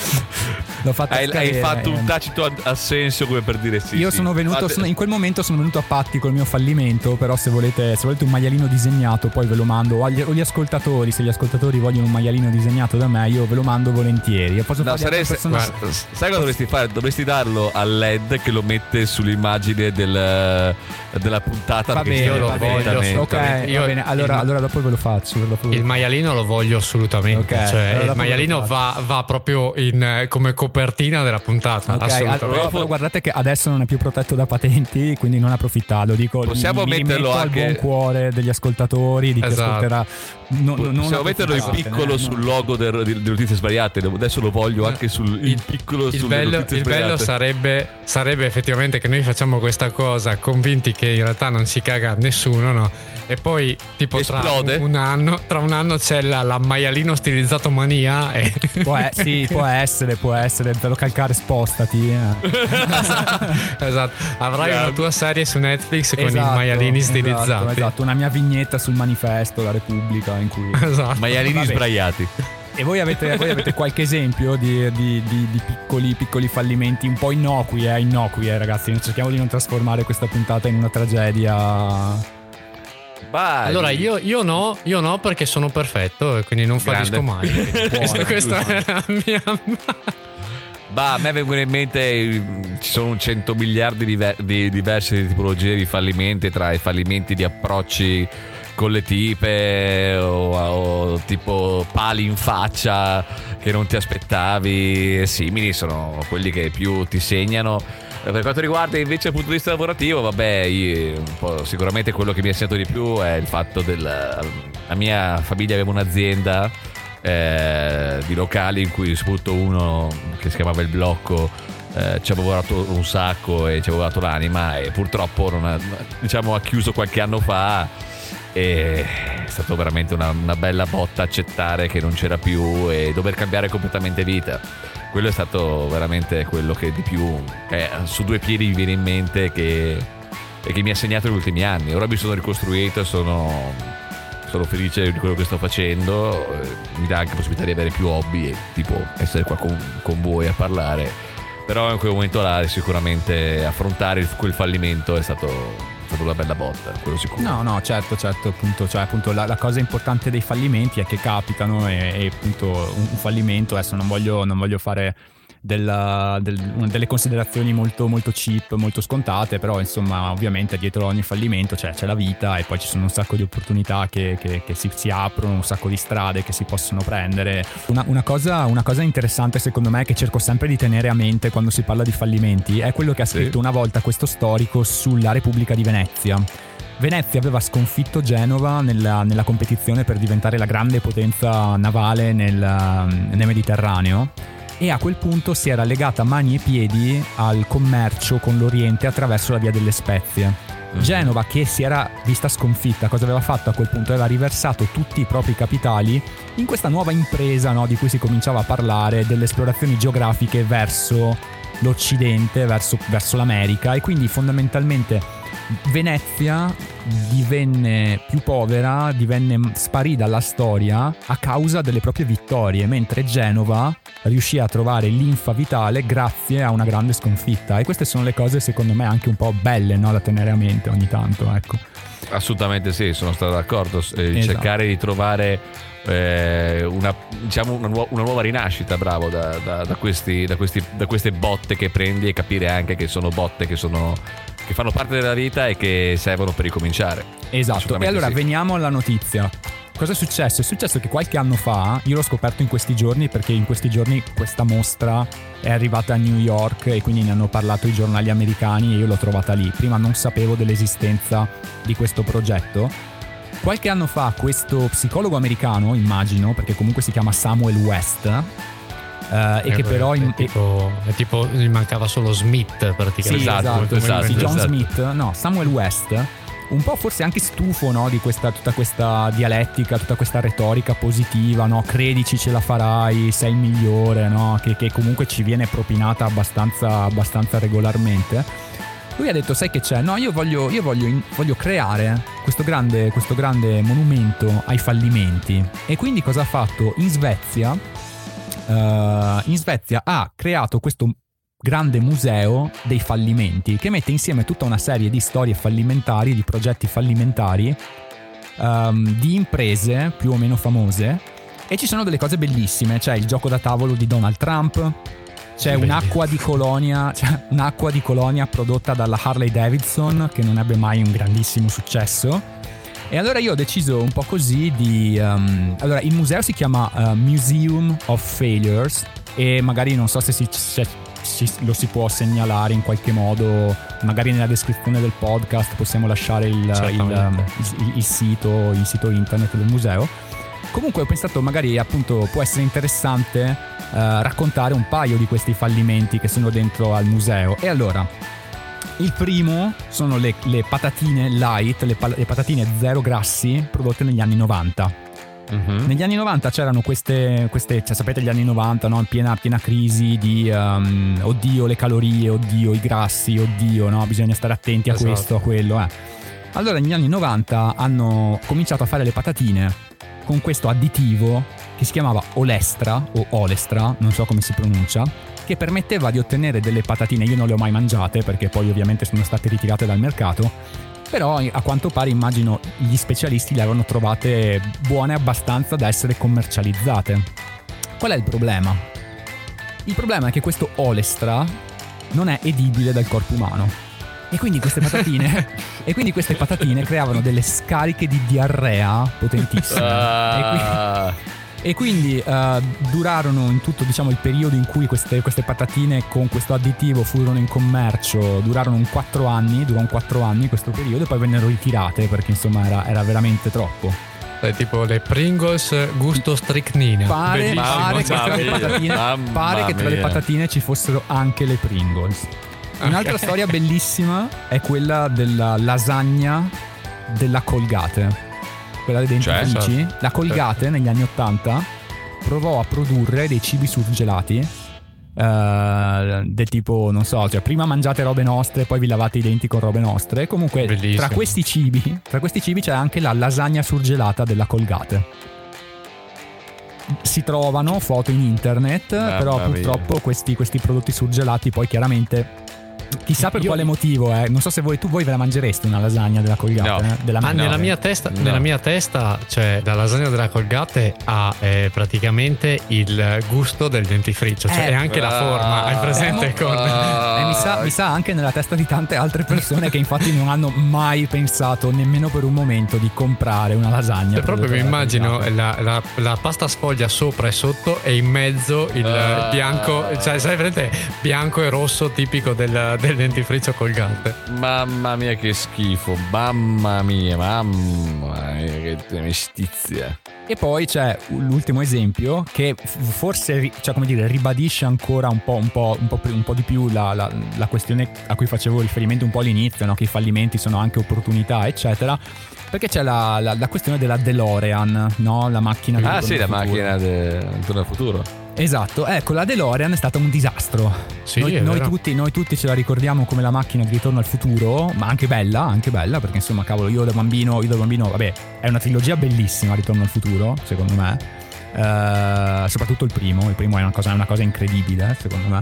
l'ho fatta Hai, hai scadere, fatto eh. un tacito assenzio come per dire sì. Io sì. sono venuto, Fate- sono- in quel momento sono venuto a patti col mio fallimento, però se volete, se volete un maialino disegnato poi ve lo mando, o agli, o gli ascoltatori, se gli ascoltatori vogliono un maialino disegnato da me, io ve lo mando volentieri. No, saresti, personaggio- guarda, sai cosa dovresti fare? Dovresti darlo al LED che lo mette sull'immagine del- della puntata. Va perché bene, sennò va va bene. veramente- Ok, Io- va bene. Allora, il- allora dopo ve lo faccio. dopo ve lo Il maialino lo voglio assolutamente. Ok, cioè, allora il maialino lo va, va proprio in, eh, come copertina della puntata. Ok, assolutamente. allora, però guardate che adesso non è più protetto da patenti, quindi non approfittate. Lo dico Possiamo mi, mi metterlo rimetto anche- al buon cuore degli ascoltatori, di chi Esatto. ascolterà. No, no, Possiamo metterlo in piccolo eh, sul no. logo del- di- delle notizie sbagliate. Adesso lo voglio anche sul in piccolo il sulle bello, notizie il bello sbagliate. sarebbe, sarebbe effettivamente che noi facciamo questa cosa convinti che in realtà non si caga nessuno, no? E poi, tipo, tra Esplode? un, un anno, tra un anno c'è la, la maialino stilizzato mania. E... Può, e- sì, può essere, può essere. Te lo calcare, spostati. eh. esatto. Avrai una tua serie su Netflix con Esatto, i maialini esatto, stilizzati. Esatto, una mia vignetta sul manifesto, la Repubblica, in cui... Esatto. Maialini Vabbè. sbraiati. E voi avete, voi avete qualche esempio di, di- di- di piccoli, piccoli fallimenti un po' innocui, eh, innocui, eh, ragazzi. Cerchiamo di non trasformare questa puntata in una tragedia. Vai. Allora, io, io no, io no perché sono perfetto e quindi non fallisco mai. questa, questa è la mia. Bah, a me vengono in mente ci sono 100 miliardi di, di diverse tipologie di fallimenti tra i fallimenti di approcci con le tipe o, o tipo pali in faccia che non ti aspettavi e simili sono quelli che più ti segnano. Per quanto riguarda invece il punto di vista lavorativo vabbè sicuramente quello che mi ha segnato di più è il fatto del la mia famiglia aveva un'azienda eh, di locali in cui soprattutto uno che si chiamava Il Blocco eh, ci avevo lavorato un sacco e ci avevo dato l'anima e purtroppo ha, diciamo, ha chiuso qualche anno fa e è stato veramente una, una bella botta accettare che non c'era più e dover cambiare completamente vita. Quello è stato veramente quello che di più eh, su due piedi mi viene in mente che, e che mi ha segnato negli ultimi anni. Ora mi sono ricostruito e sono sono felice di quello che sto facendo, eh, mi dà anche possibilità di avere più hobby e tipo essere qua con, con voi a parlare. Però in quel momento là sicuramente affrontare quel fallimento è stato, stata una bella botta, quello sicuro. No, no, certo, certo, appunto, cioè, appunto la, la cosa importante dei fallimenti è che capitano e, e appunto un, un fallimento, adesso non voglio, non voglio fare della- del- una- delle considerazioni molto, molto cheap, molto scontate, però insomma ovviamente dietro ogni fallimento c'è, c'è la vita e poi ci sono un sacco di opportunità che, che- che si, si aprono, un sacco di strade che si possono prendere. Una, una cosa, una cosa interessante secondo me che cerco sempre di tenere a mente quando si parla di fallimenti è quello che ha Sì. scritto una volta questo storico sulla Repubblica di Venezia. Venezia aveva sconfitto Genova nella, nella competizione per diventare la grande potenza navale nel, nel Mediterraneo e a quel punto si era legata mani e piedi al commercio con l'Oriente attraverso la via delle spezie. Genova, che si era vista sconfitta, cosa aveva fatto a quel punto? Aveva riversato tutti i propri capitali in questa nuova impresa no, di cui si cominciava a parlare, delle esplorazioni geografiche verso l'Occidente, verso, verso l'America e quindi fondamentalmente Venezia divenne più povera, divenne, sparì dalla storia a causa delle proprie vittorie, mentre Genova riuscì a trovare linfa vitale grazie a una grande sconfitta. E queste sono le cose secondo me anche un po' belle no, da tenere a mente ogni tanto. Ecco. Assolutamente sì, sono stato d'accordo. Eh, Esatto. Cercare di trovare eh, una, diciamo una, nuova, una nuova rinascita, bravo, da, da- da questi- da questi- da queste botte che prendi e capire anche che sono botte che, sono, che fanno parte della vita e che servono per ricominciare. Esatto, e allora sì. veniamo alla notizia. Cosa è successo? È successo che qualche anno fa, io l'ho scoperto in questi giorni perché in questi giorni questa mostra è arrivata a New York e quindi ne hanno parlato i giornali americani e io l'ho trovata lì. Prima non sapevo dell'esistenza di questo progetto. Qualche anno fa questo psicologo americano, immagino, perché comunque si chiama Samuel West, eh, e che però... è, in- tipo, è tipo gli mancava solo Smith praticamente. sì, Esatto, esatto, esatto, sì, John esatto. Smith, no, Samuel West, un po' forse anche stufo no, di questa, tutta questa dialettica, tutta questa retorica positiva, no? credici ce la farai, sei il migliore, no? che, che comunque ci viene propinata abbastanza, abbastanza regolarmente. Lui ha detto, sai che c'è? No, io voglio, io voglio, voglio creare questo grande, questo grande monumento ai fallimenti. E quindi cosa ha fatto? In Svezia eh, in Svezia ha creato questo grande museo dei fallimenti che mette insieme tutta una serie di storie fallimentari, di progetti fallimentari, ehm, di imprese più o meno famose e ci sono delle cose bellissime, c'è il gioco da tavolo di Donald Trump, c'è un'acqua di colonia, c'è un'acqua di colonia prodotta dalla Harley Davidson che non ebbe mai un grandissimo successo. E allora io ho deciso un po' così di... um, allora, il museo si chiama uh, Museum of Failures e magari non so se si, se si- lo si può segnalare in qualche modo, magari nella descrizione del podcast possiamo lasciare il, il, il- il sito, il sito internet del museo. Comunque ho pensato magari appunto può essere interessante eh, raccontare un paio di questi fallimenti che sono dentro al museo. E allora, il primo sono le, le patatine light, le, pa- le patatine zero grassi prodotte negli anni 90. Mhm. Negli anni 90 c'erano queste, queste cioè sapete gli anni 90, no? piena, piena crisi di um, oddio le calorie, oddio i grassi, oddio no? bisogna stare attenti a Esatto. questo, a quello. Eh. Allora negli anni 90 hanno cominciato a fare le patatine con questo additivo che si chiamava Olestra o Olestra, non so come si pronuncia, che permetteva di ottenere delle patatine, io non le ho mai mangiate perché poi ovviamente sono state ritirate dal mercato, però a quanto pare immagino gli specialisti le avevano trovate buone abbastanza da essere commercializzate. Qual è il problema? Il problema è che questo Olestra non è edibile dal corpo umano. E quindi queste patatine, e quindi queste patatine creavano delle scariche di diarrea potentissime. Ah, e quindi eh, durarono in tutto diciamo, il periodo in cui queste, queste patatine con questo additivo furono in commercio, durarono un 4 anni, durò un 4 anni questo periodo e poi vennero ritirate perché insomma era, era veramente troppo. È tipo le Pringles gusto stricnina. Pare, pare che, tra pare che tra le patatine ci fossero anche le Pringles. Un'altra storia bellissima è quella della lasagna della Colgate. Quella dei dentifrici. La Colgate negli anni 80 provò a produrre dei cibi surgelati. eh, del tipo, non so, cioè prima mangiate robe nostre, poi vi lavate i denti con robe nostre. Comunque, Bellissimo. tra questi cibi, tra questi cibi c'è anche la lasagna surgelata della Colgate. Si trovano foto in internet, Mamma però purtroppo questi, questi prodotti surgelati poi chiaramente chissà per Io- quale motivo, eh. non so se voi tu voi ve la mangereste una lasagna della Colgate, No. eh? della Ah, nella, mia testa, No. nella mia testa, cioè, la lasagna della Colgate ha eh, praticamente il gusto del dentifricio, cioè Eh, e anche la forma. Hai presente eh, con. Eh, mi, sa, mi sa anche nella testa di tante altre persone che infatti non hanno mai pensato nemmeno per un momento di comprare una lasagna. Cioè, proprio mi immagino la, la- la pasta sfoglia sopra e sotto e in mezzo il Ah. bianco, cioè sai presente bianco e rosso tipico del, del dentifricio colgate. Mamma mia che schifo, mamma mia, mamma mia che mestizia. E poi c'è l'ultimo esempio che forse cioè, come dire, ribadisce ancora un po', un po', un po', un po' di più la, la- la questione a cui facevo riferimento un po' all'inizio, no? che i fallimenti sono anche opportunità, eccetera. Perché c'è la, la- la questione della DeLorean, no? la macchina del Ah ritorno sì, la futuro. macchina del futuro. Esatto, ecco, la DeLorean è stata un disastro. Sì, noi, noi tutti, noi tutti ce la ricordiamo come la macchina di ritorno al futuro, ma anche bella, anche bella, perché insomma, cavolo, io da bambino, io da bambino, vabbè, è una trilogia bellissima, Ritorno al futuro, secondo me. Eh, soprattutto il primo, il primo è una cosa, è una cosa incredibile, secondo me.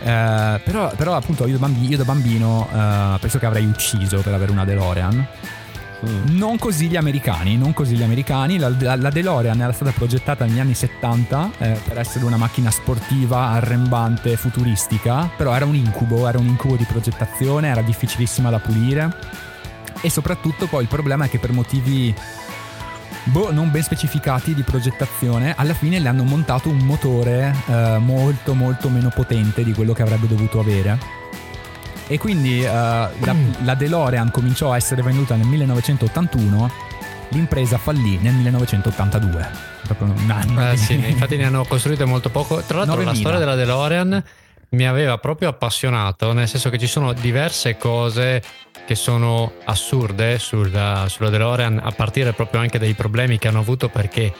Eh, però, però, appunto, io da bambino, io da bambino eh, penso che avrei ucciso per avere una DeLorean. Non così gli americani, non così gli americani. La, la- la DeLorean era stata progettata negli anni 70 eh, per essere una macchina sportiva, arrembante, futuristica, però era un incubo, era un incubo di progettazione, era difficilissima da pulire e soprattutto poi il problema è che per motivi boh, non ben specificati di progettazione, alla fine le hanno montato un motore eh, molto molto meno potente di quello che avrebbe dovuto avere. E quindi eh, la, la DeLorean cominciò a essere venduta nel 1981, l'impresa fallì nel 1982. Proprio un anno. Eh, sì, infatti ne hanno costruite molto poco. Tra l'altro, la 9.000. storia della DeLorean mi aveva proprio appassionato, nel senso che ci sono diverse cose che sono assurde sulla, sulla DeLorean, a partire proprio anche dai problemi che hanno avuto perché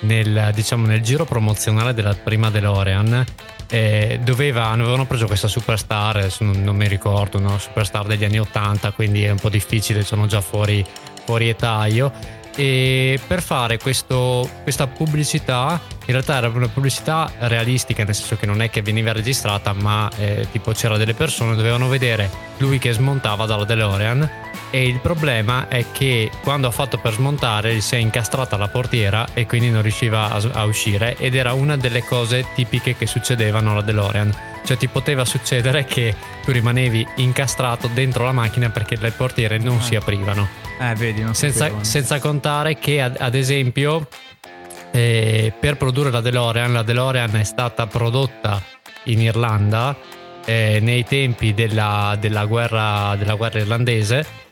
nel, diciamo, nel giro promozionale della prima DeLorean eh, doveva, avevano preso questa superstar, non, non mi ricordo, una superstar degli anni 80, quindi è un po' difficile, sono già fuori, fuori età io. E per fare questo- questa pubblicità in realtà era una pubblicità realistica, nel senso che non è che veniva registrata, ma eh, tipo c'era delle persone, dovevano vedere lui che smontava dalla DeLorean e il problema è che quando ha fatto per smontare si è incastrata la portiera e quindi non riusciva a, a uscire ed era una delle cose tipiche che succedevano alla DeLorean. Cioè ti poteva succedere che tu rimanevi incastrato dentro la macchina perché le portiere non si aprivano. Eh, vedi, non Senza, senza contare che ad, ad esempio eh, per produrre la DeLorean, la DeLorean è stata prodotta in Irlanda eh, nei tempi della, della guerra, della guerra irlandese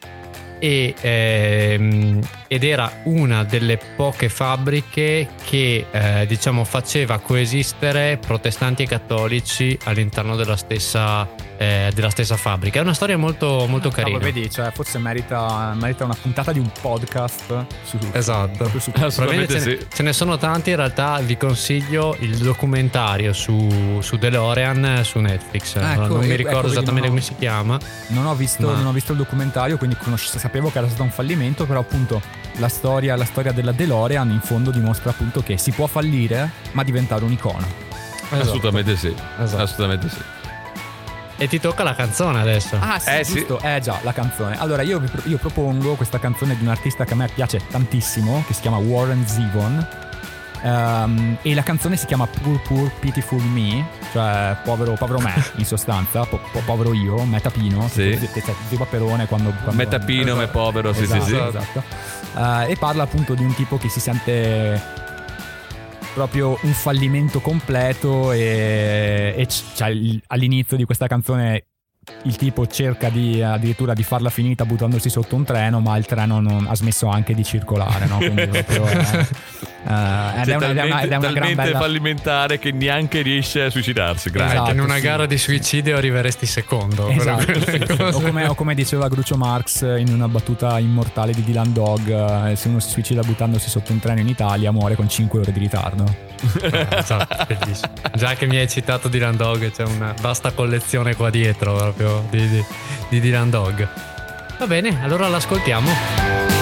e, ehm, ed era una delle poche fabbriche che eh, diciamo faceva coesistere protestanti e cattolici all'interno della stessa, eh, della stessa fabbrica. È una storia molto, molto Cavolo, carina. vedi, cioè, forse merita, merita una puntata di un podcast su, Esatto. proprio su Probabilmente ce, ne, sì. ce ne sono tanti, in realtà vi consiglio il documentario su, su DeLorean su Netflix. Ah, non ecco, mi ecco, ricordo vedi, esattamente non ho- come si chiama. Non ho, visto, Ma- non ho visto il documentario, quindi conosce- sapevo che era stato un fallimento, però appunto la storia, la storia della DeLorean in fondo dimostra appunto che si può fallire ma diventare un'icona. Assolutamente sì. Esatto. Assolutamente sì. E ti tocca la canzone adesso. Ah sì, Eh, sì. giusto, eh già, la canzone. Allora io, io propongo questa canzone di un artista che a me piace tantissimo, che si chiama Warren Zevon. Ehm, e la canzone si chiama Poor Poor Pitiful Me, cioè povero, povero me in sostanza, po- po- povero io, me tapino, Sì. tipo Paperone quando, quando Me tapino, me povero, sì, sì, esatto, sì. esatto. Eh, e parla appunto di un tipo che si sente proprio un fallimento completo e, e cioè, all'inizio di questa canzone il tipo cerca di addirittura di farla finita buttandosi sotto un treno ma il treno non- ha smesso anche di circolare no? Quindi proprio, eh, eh, ed, è una, ed è una- ed è una gran talmente bella fallimentare che neanche riesce a suicidarsi. Grazie. Esatto. in una sì. gara di suicidio arriveresti secondo. Esatto, sì, sì. O, come, o come diceva Grucio Marx in una battuta immortale di Dylan Dog, eh, se uno si suicida buttandosi sotto un treno in Italia muore con 5 ore di ritardo. Esatto, bellissimo. Già che mi hai citato Dylan Dog, c'è una vasta collezione qua dietro proprio di, di, di Dylan Dog. Va bene, allora l'ascoltiamo.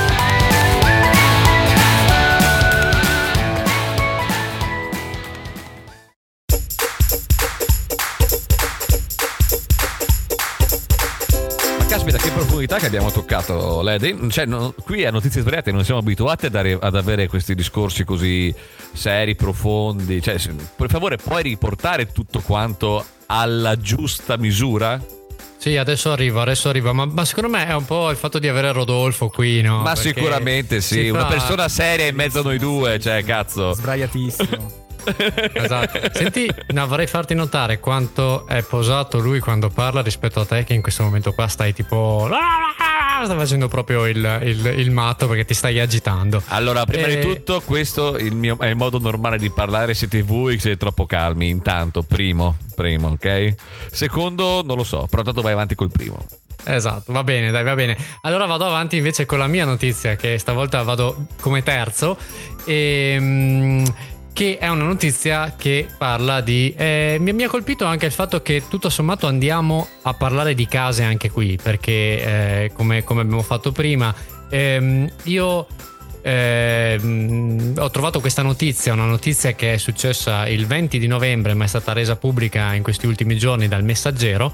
Profondità che abbiamo toccato, Lady. Cioè, no- qui a Notizie Sbagliate non siamo abituati ad, are- ad avere questi discorsi così seri, profondi. Cioè, se- per favore, puoi riportare tutto quanto alla giusta misura? Sì, adesso arrivo, adesso arrivo. Ma, ma secondo me è un po' il fatto di avere Rodolfo qui, no? Ma Perché sicuramente sì, una fa- persona seria in mezzo a noi due, cioè, cazzo. Sbraiatissimo. Esatto. Senti, no, vorrei farti notare quanto è posato lui quando parla rispetto a te, che in questo momento qua stai tipo. Stai facendo proprio il, il- il matto perché ti stai agitando. Allora, prima Eh, di tutto, questo il mio- è il modo normale di parlare. Siete voi che siete troppo calmi. Intanto, primo, primo, ok? Secondo, non lo so, però tanto vai avanti col primo. Esatto, va bene, dai, va bene. Allora vado avanti invece con la mia notizia, che stavolta vado come terzo. ehm, che è una notizia che parla di. eh, mi, mi ha colpito anche il fatto che tutto sommato andiamo a parlare di case anche qui, perché eh, come, come abbiamo fatto prima, ehm, io. ehm, ho trovato questa notizia, una notizia che è successa il 20 di novembre, ma è stata resa pubblica in questi ultimi giorni dal Messaggero.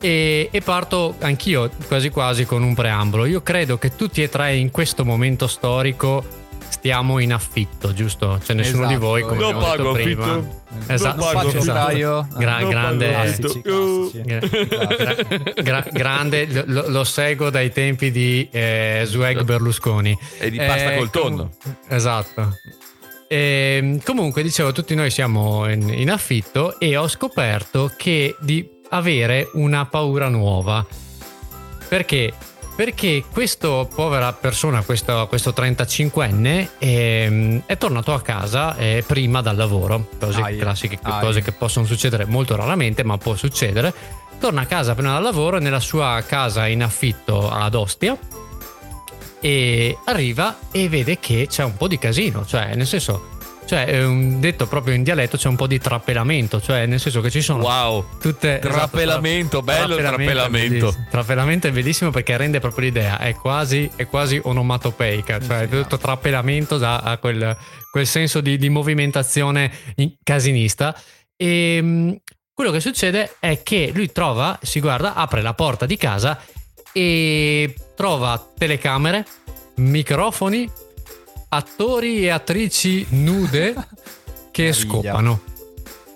E, e parto anch'io quasi quasi con un preambolo. Io credo che tutti e tre in questo momento storico stiamo in affitto, giusto? C'è nessuno Esatto. di voi come Non pago prima. affitto. Esatto, Non pago esatto. Gra- Non grande, pago Classici, classici. gra- gra- gra- grande, lo, lo seguo dai tempi di eh, Swag Berlusconi. E di pasta Eh, col tonno. com- esatto. Ehm, comunque, dicevo, tutti noi siamo in, in affitto e ho scoperto che di avere una paura nuova. Perché? Perché questa povera persona, questo, questo 35enne, ehm, è tornato a casa eh, prima dal lavoro. Cose Ai. classiche, Ai. cose che possono succedere molto raramente, ma può succedere. Torna a casa prima dal lavoro nella sua casa in affitto ad Ostia e arriva e vede che c'è un po' di casino, cioè nel senso Cioè, è un- detto proprio in dialetto, c'è un po' di trappelamento, cioè nel senso che ci sono Wow. tutte Trappelamento, esatto, bello è trappelamento. bellissimo. Trappelamento è bellissimo perché rende proprio l'idea, è quasi, è quasi onomatopeica, cioè tutto trappelamento dà a quel, quel senso di, di movimentazione in- casinista. E mh, quello che succede è che lui trova, si guarda, apre la porta di casa e trova telecamere, microfoni, attori e attrici nude che scopano.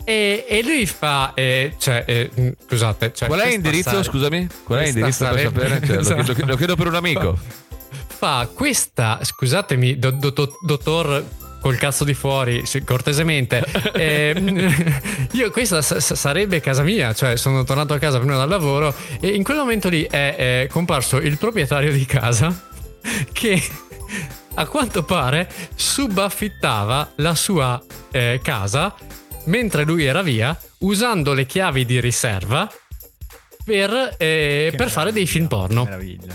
E, e lui fa, eh, cioè, eh, mh, scusate, cioè, Qual è l'indirizzo? sare- Scusami, qual è l'indirizzo per sapere? Cioè, lo, Esatto. chiedo, lo chiedo per un amico. Fa questa, scusatemi, do- do- dottor col cazzo di fuori, cortesemente. ehm, io questa sa- sarebbe casa mia, cioè sono tornato a casa prima dal lavoro e in quel momento lì è, è comparso il proprietario di casa che a quanto pare subaffittava la sua eh, casa mentre lui era via usando le chiavi di riserva per, eh, per fare dei film porno. Meraviglia.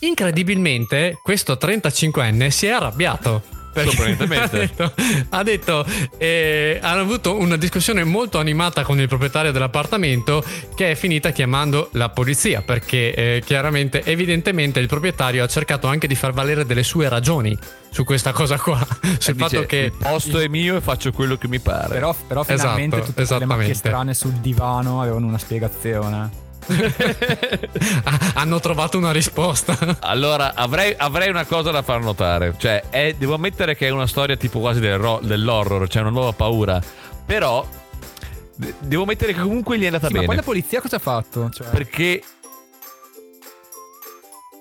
Incredibilmente, questo 35enne si è arrabbiato. Ha detto, ha detto, eh, hanno avuto una discussione molto animata con il proprietario dell'appartamento che è finita chiamando la polizia perché eh, chiaramente, evidentemente il proprietario ha cercato anche di far valere delle sue ragioni su questa cosa qua, sul Dice, fatto che il posto è mio e faccio quello che mi pare. Però, però Esatto, finalmente tutte quelle macchie strane sul divano avevano una spiegazione. Ah, hanno trovato una risposta. Allora, avrei, avrei una cosa da far notare. Cioè, è- devo ammettere che è una storia tipo quasi del ro- dell'horror, cioè una nuova paura. Però, de- devo mettere che comunque gli è andata Sì, ma bene. poi la polizia cosa ha fatto? Cioè, Perché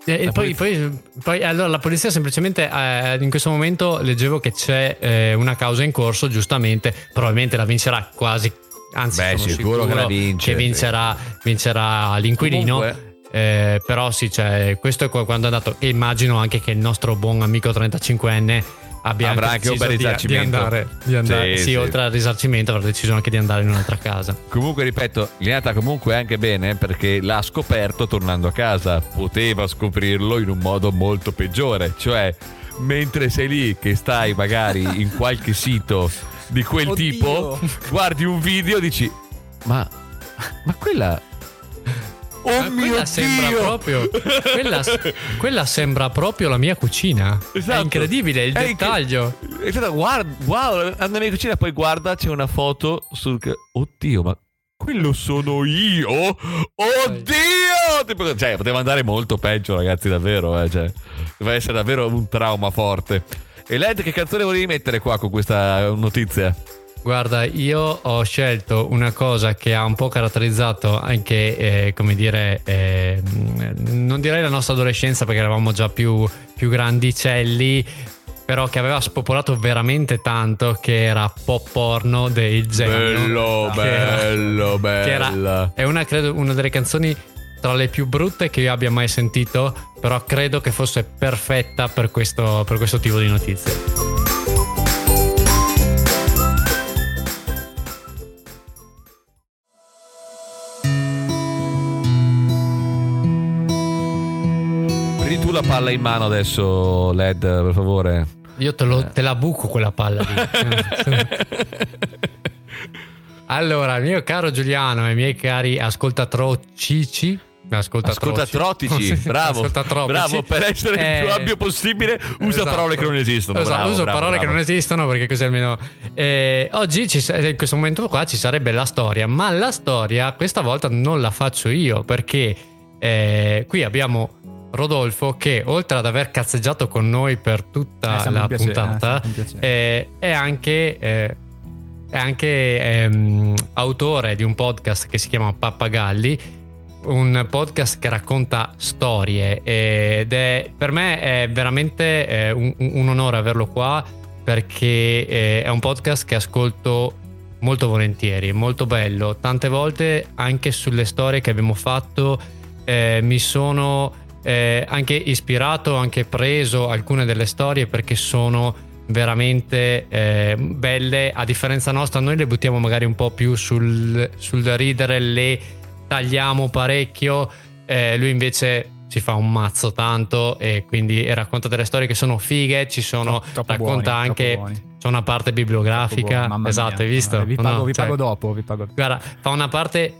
E e La poi, poi- poi, allora la polizia semplicemente eh, in questo momento leggevo che c'è eh, una causa in corso, giustamente, probabilmente la vincerà quasi, anzi Beh, sono sicuro che la vince, che vincerà, vincerà l'inquilino. Comunque- Eh, però sì, cioè, questo è qua- quando è andato. E immagino anche che il nostro buon amico 35enne abbia Avrà anche un deciso bel di- risarcimento. Di andare, di andare- Sì, sì, sì. oltre al risarcimento, avrà deciso anche di andare in un'altra casa. Comunque, ripeto, gli è andata comunque anche bene perché l'ha scoperto tornando a casa. Poteva scoprirlo in un modo molto peggiore, cioè mentre sei lì che stai magari in qualche sito di quel Oddio. tipo, guardi un video e dici "Ma ma quella Oh Ma mio quella sembra Dio! proprio quella, quella sembra proprio la mia cucina. Esatto. È incredibile il È dettaglio. incre- Esatto, guarda, wow, andando nella cucina poi guarda c'è una foto sul Oddio, ma quello sono io? Oddio! Tipo, cioè, poteva andare molto peggio, ragazzi, davvero, eh, cioè, deve essere davvero un trauma forte. E Led, che canzone volevi mettere qua con questa notizia? Guarda, io ho scelto una cosa che ha un po' caratterizzato anche, eh, come dire, eh, non direi la nostra adolescenza perché eravamo già più, più grandicelli, però che aveva spopolato veramente tanto, che era pop porno dei Genio. Bello, bello, bella. è una, credo, una delle canzoni tra le più brutte che io abbia mai sentito, però credo che fosse perfetta per questo, per questo tipo di notizie. Prendi tu la palla in mano adesso, Led, per favore. Io te, lo- te la buco quella palla lì. allora, mio caro Giuliano e miei cari ascoltatrocici. Ascoltatroci. Ascoltatrotici, Sì, bravo, ascoltatropici. bravo, per essere il più Eh, ampio possibile usa esatto. parole che non esistono. Esatto, bravo, uso bravo, parole bravo. che non esistono perché così almeno. Eh, oggi ci in questo momento qua ci sarebbe la storia, ma la storia questa volta non la faccio io perché eh, qui abbiamo Rodolfo che oltre ad aver cazzeggiato con noi per tutta Eh, la piacere, puntata eh, piacere. eh, è anche, eh, è anche ehm, autore di un podcast che si chiama Pappagalli un podcast che racconta storie ed è per me è veramente eh, un, un onore averlo qua perché eh, è un podcast che ascolto molto volentieri, molto bello. Tante volte anche sulle storie che abbiamo fatto eh, mi sono eh, anche ispirato, anche preso alcune delle storie perché sono veramente eh, belle. A differenza nostra, noi le buttiamo magari un po' più sul, sul ridere, le tagliamo parecchio. eh, lui invece si fa un mazzo tanto e quindi racconta delle storie che sono fighe. Ci sono, Troppo racconta buoni, anche buoni. fa una parte bibliografica. Mamma esatto, mia. hai visto? Vi pago, No, vi cioè, pago dopo, vi pago Guarda, fa una parte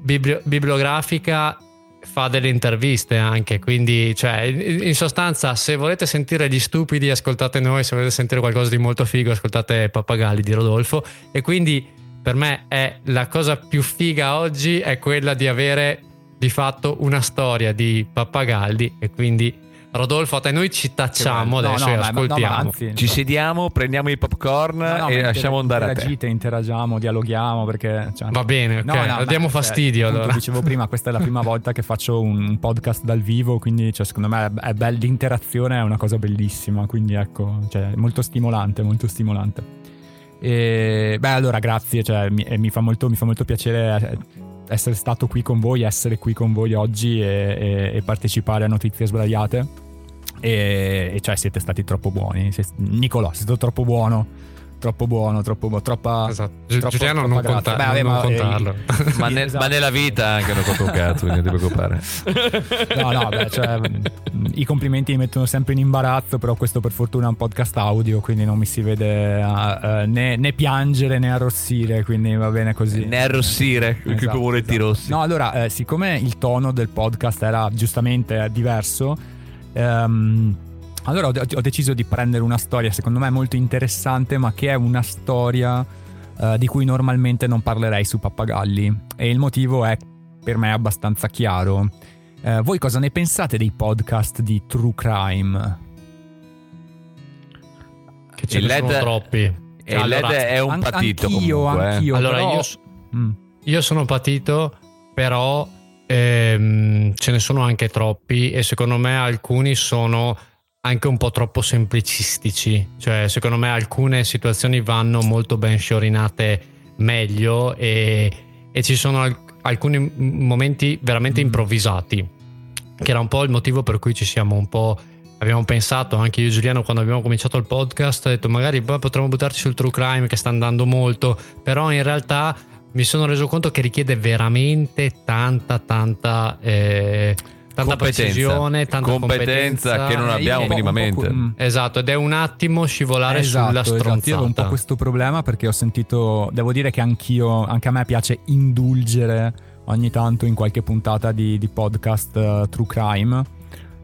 biblio- bibliografica, fa delle interviste anche, quindi cioè, in sostanza se volete sentire gli stupidi ascoltate noi, se volete sentire qualcosa di molto figo ascoltate Pappagalli di Rodolfo e quindi per me è la cosa più figa oggi è quella di avere di fatto una storia di Pappagalli e quindi Rodolfo a te noi ci tacciamo No, adesso no, e ma- no, ascoltiamo. anzi, Ci sediamo, prendiamo i popcorn no, no, e lasciamo andare a te. interagite, interagiamo, dialoghiamo perché cioè, Va bene, ok, No, no, diamo ma, fastidio appunto, allora. Dicevo prima, questa è la prima volta che faccio un, podcast dal vivo, quindi cioè, secondo me è, bella, l'interazione è una cosa bellissima, quindi ecco, cioè, molto stimolante, molto stimolante. E, beh, allora grazie, cioè, mi, e mi fa molto, mi fa molto piacere eh, essere stato qui con voi, essere qui con voi oggi e, e- e partecipare a Notizie Sbagliate. E, cioè siete stati troppo buoni. Nicolò, sei stato troppo buono. Troppo buono, troppo buono, troppa. Esatto. Gi- troppo- Giuliano troppa non, conta- Beh, vabbè, non ma, eh, contarlo. Ma, Sì, ne- esatto. ma nella vita anche non conto un cazzo, quindi non ti preoccupare. No, no, beh, cioè, i complimenti mi mettono sempre in imbarazzo, però questo per fortuna è un podcast audio, quindi non mi si vede eh, eh, né, né piangere né arrossire, quindi va bene così. Ne arrossire, con i Esatto, pomuretti esatto. rossi. No, allora, eh, siccome il tono del podcast era giustamente eh, diverso, ehm, allora ho, de- ho deciso di prendere una storia secondo me molto interessante, ma che è una storia eh, di cui normalmente non parlerei su Pappagalli. E il motivo è per me abbastanza chiaro. Eh, voi cosa ne pensate dei podcast di True Crime? Che ce Il ne sono troppi. E il Allora, LED è un An- patito anch'io, comunque. eh. anch'io. Allora, però- io, Mm. io sono patito, però ehm, ce ne sono anche troppi e secondo me alcuni sono anche un po' troppo semplicistici. Cioè, secondo me alcune situazioni vanno molto ben sciorinate meglio e, e ci sono al- alcuni momenti veramente Mm. improvvisati, che era un po' il motivo per cui ci siamo un po'... Abbiamo pensato anche io e Giuliano quando abbiamo cominciato il podcast, ho detto magari poi potremmo buttarci sul true crime che sta andando molto, però in realtà mi sono reso conto che richiede veramente tanta, tanta, eh, tanta Competenza. precisione, tanta Competenza competenza. che non Eh, abbiamo po'- un po' minimamente. mm. Esatto, ed è un attimo scivolare Esatto, sulla esatto. stronzata. Io avevo un po' questo problema perché ho sentito, devo dire che anch'io, anche a me piace indulgere ogni tanto in qualche puntata di, di podcast eh, True Crime.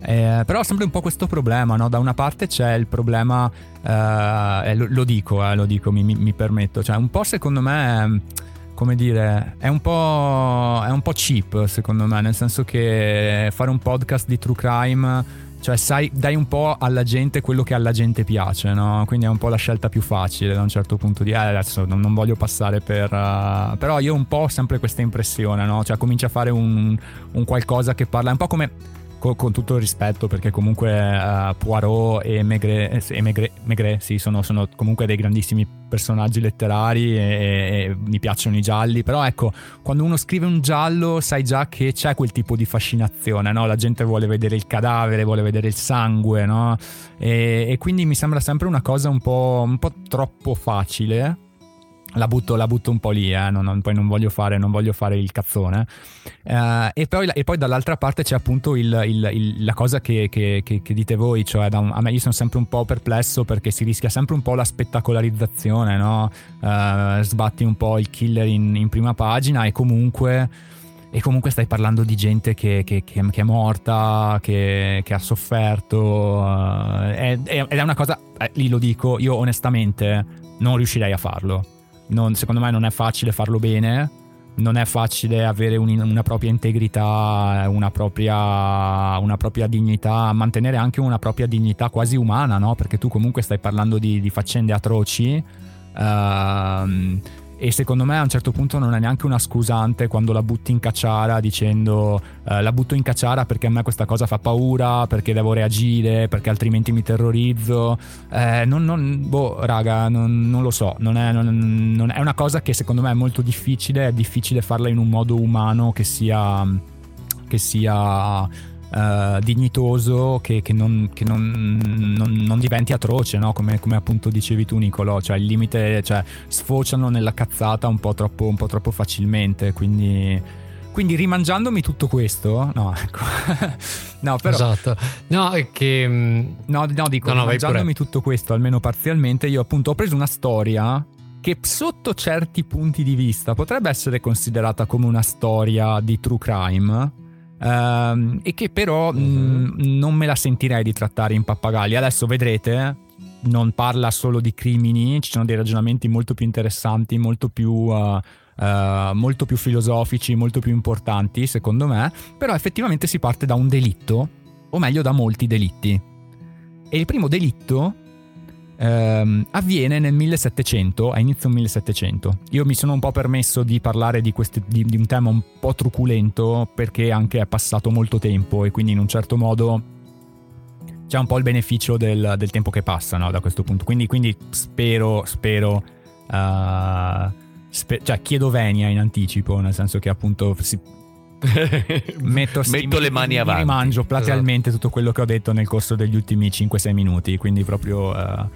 Eh, però ho sempre un po' questo problema, no? Da una parte c'è il problema, eh, e lo, lo dico, eh, lo dico, mi, mi- mi permetto, cioè un po' secondo me, come dire, è un po', è un po' cheap secondo me, nel senso che fare un podcast di True Crime cioè sai, dai un po' alla gente quello che alla gente piace, no? Quindi è un po' la scelta più facile da un certo punto di eh, adesso non, non voglio passare per... uh, però io un po' ho sempre questa impressione, no? Cioè comincia a fare un, un qualcosa che parla un po' come... co- Con tutto il rispetto, perché comunque uh, Poirot e Maigret, sì, sono, sono comunque dei grandissimi personaggi letterari e, e mi piacciono i gialli. Però ecco, quando uno scrive un giallo, sai già che c'è quel tipo di fascinazione, no? La gente vuole vedere il cadavere, vuole vedere il sangue, no? E, e quindi mi sembra sempre una cosa un po', un po' troppo facile. La butto, la butto un po' lì, eh? non, non- poi non voglio fare, non voglio fare il cazzone. Eh, e, poi, e poi dall'altra parte c'è appunto il- il- il- la cosa che, che- che- che dite voi, cioè un- a me io sono sempre un po' perplesso perché si rischia sempre un po' la spettacolarizzazione, no? Eh, sbatti un po' il killer in, in prima pagina e comunque e comunque stai parlando di gente che, che- che- è morta, che, che ha sofferto. eh, ed ed è una cosa, eh, lì lo dico, io onestamente non riuscirei a farlo. Non- secondo me non è facile farlo bene. Non è facile avere un- una propria integrità, una propria, una propria dignità, mantenere anche una propria dignità quasi umana, no? Perché tu comunque stai parlando di, di faccende atroci. ehm, e secondo me a un certo punto non è neanche una scusante quando la butti in cacciara dicendo eh, la butto in cacciara perché a me questa cosa fa paura, perché devo reagire, perché altrimenti mi terrorizzo. Eh, non, non- boh, raga, non, non lo so. Non è, non- è una cosa che secondo me è molto difficile. È difficile farla in un modo umano che sia. che sia. Eh, dignitoso che, che non, che non- non- non diventi atroce, no? come, come appunto dicevi tu, Nicolò. Cioè, il limite, cioè, sfociano nella cazzata un po' troppo, un po' troppo facilmente. Quindi, quindi rimangiandomi tutto questo, no, ecco. No, però, Esatto. No, è che... mm, no, no, dico, No, no, vai mangiandomi pure. tutto questo, almeno parzialmente, io appunto ho preso una storia che sotto certi punti di vista potrebbe essere considerata come una storia di true crime. Ehm, e che però mh, non me la sentirei di trattare in pappagalli. Adesso vedrete, non parla solo di crimini, ci sono dei ragionamenti molto più interessanti, molto più, eh, eh, molto più filosofici, molto più importanti, secondo me. Però effettivamente si parte da un delitto, o meglio da molti delitti. E il primo delitto ehm, avviene nel 1700, a inizio 1700. Io mi sono un po' permesso di parlare di, questi- di- di un tema un po' truculento perché anche è passato molto tempo e quindi in un certo modo c'è un po' il beneficio del, del tempo che passa no, da questo punto. Quindi, quindi spero, spero, eh, spe- cioè chiedo venia in anticipo, nel senso che appunto si, metto, sì, Metto le mani avanti. rimangio platealmente tutto quello che ho detto nel corso degli ultimi 5-6 minuti, quindi proprio eh,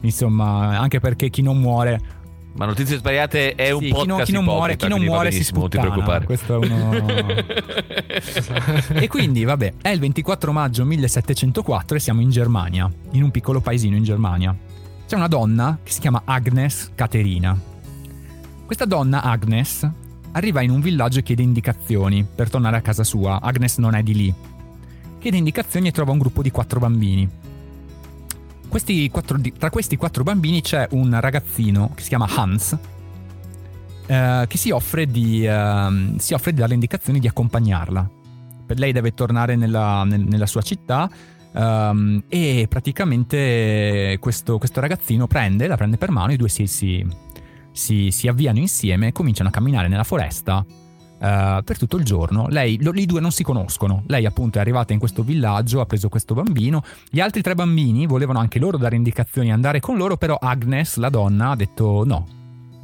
insomma, anche perché chi non muore Ma notizie sbagliate è un sì, chi non, podcast chi non muore, chi non muore si benissimo, non ti sputtana. preoccupare. Uno E quindi vabbè, è il 24 maggio 1704 e siamo in Germania, in un piccolo paesino in Germania. C'è una donna che si chiama Agnes Caterina. Questa donna, Agnes, arriva in un villaggio e chiede indicazioni per tornare a casa sua. Agnes non è di lì. Chiede indicazioni e trova un gruppo di quattro bambini. Questi quattro- tra questi quattro bambini c'è un ragazzino che si chiama Hans, eh, che si offre, di, ehm, si offre di dare indicazioni di accompagnarla. Per lei deve tornare nella, nel- nella sua città ehm, e praticamente questo, questo ragazzino prende, la prende per mano, i due si, si- si- si avviano insieme e cominciano a camminare nella foresta eh, per tutto il giorno. Lei, lo- i due non si conoscono. Lei appunto è arrivata in questo villaggio, ha preso questo bambino. Gli altri tre bambini volevano anche loro dare indicazioni e andare con loro, però Agnes, la donna, ha detto no,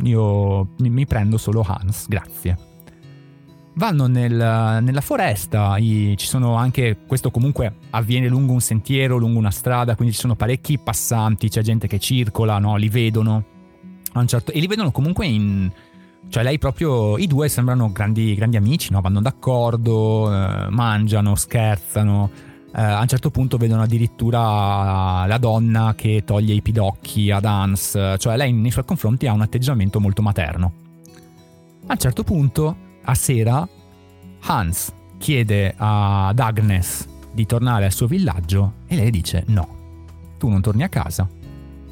io mi, mi prendo solo Hans, grazie. Vanno nel- nella foresta, i- ci sono anche, questo comunque avviene lungo un sentiero, lungo una strada, quindi ci sono parecchi passanti, c'è gente che circola, no? li vedono. Certo- e li vedono comunque in... Cioè lei proprio, i due sembrano grandi, grandi amici, no? vanno d'accordo, eh, mangiano, scherzano. Eh, a un certo punto vedono addirittura la donna che toglie i pidocchi ad Hans, cioè lei nei suoi confronti ha un atteggiamento molto materno. A un certo punto, a sera, Hans chiede ad Agnes di tornare al suo villaggio e lei dice no, tu non torni a casa.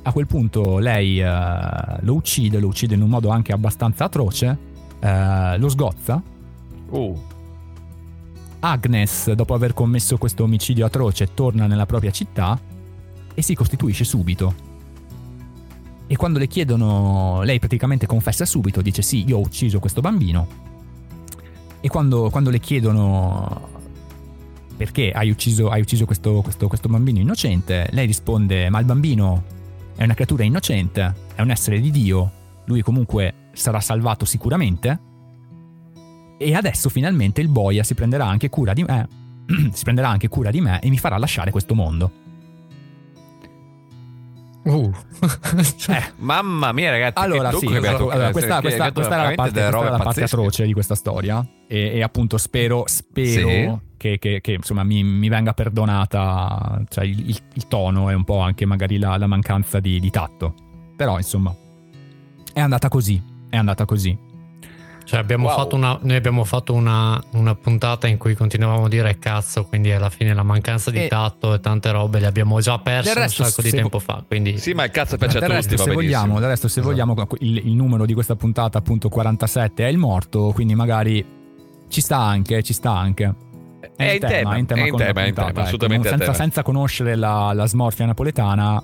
A quel punto lei eh, lo uccide, lo uccide in un modo anche abbastanza atroce, eh, lo sgozza. Uh, Agnes, dopo aver commesso questo omicidio atroce, torna nella propria città e si costituisce subito. E quando le chiedono, lei praticamente confessa subito, dice sì, io ho ucciso questo bambino. E quando, quando le chiedono perché hai ucciso, hai ucciso questo, questo- questo bambino innocente, lei risponde ma il bambino è una creatura innocente, è un essere di Dio, lui comunque sarà salvato sicuramente. E adesso finalmente il boia si prenderà anche cura di me. si prenderà anche cura di me e mi farà lasciare questo mondo. Uh. Eh, mamma mia, ragazzi. allora, sì, esatto. Allora, questa, questa- questa era la parte, questa era la parte atroce di questa storia. E, e appunto spero, spero Sì. che, che- che, insomma mi, mi venga perdonata cioè, il, il- il tono e un po' anche magari la, la mancanza di, di tatto. Però insomma è andata così. È andata così. Cioè abbiamo Wow. fatto una, noi abbiamo fatto una, una puntata in cui continuavamo a dire cazzo, quindi alla fine la mancanza di E- tato e tante robe le abbiamo già perse un sacco di tempo fa. Quindi Sì, ma il cazzo piace a del tutti, resto, va se vogliamo, del resto, se Esatto. vogliamo, il, il numero di questa puntata, appunto 47, è il morto, quindi magari ci sta anche, ci sta anche. È in tema, è in tema, è in tema, è in puntata, tema, ecco. assolutamente a senza, tema. senza conoscere la, la smorfia napoletana,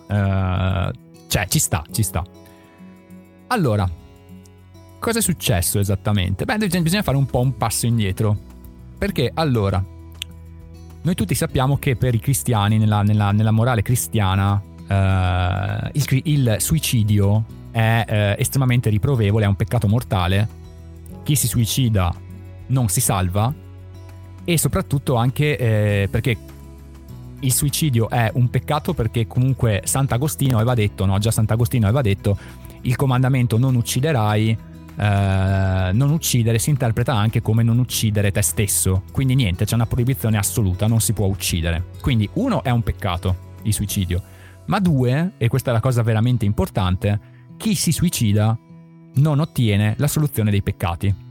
eh, cioè ci sta, ci sta. Allora, cosa è successo esattamente? Beh, bisogna fare un po' un passo indietro. Perché allora, noi tutti sappiamo che per i cristiani, nella, nella- nella morale cristiana, eh, il, il suicidio è eh, estremamente riprovevole, è un peccato mortale. Chi si suicida non si salva e soprattutto anche eh, perché il suicidio è un peccato perché comunque Sant'Agostino aveva detto, no, già Sant'Agostino aveva detto il comandamento non ucciderai eh, non uccidere si interpreta anche come non uccidere te stesso. Quindi niente, c'è una proibizione assoluta, non si può uccidere. Quindi uno è un peccato, il suicidio. Ma due, e questa è la cosa veramente importante, chi si suicida non ottiene la soluzione dei peccati.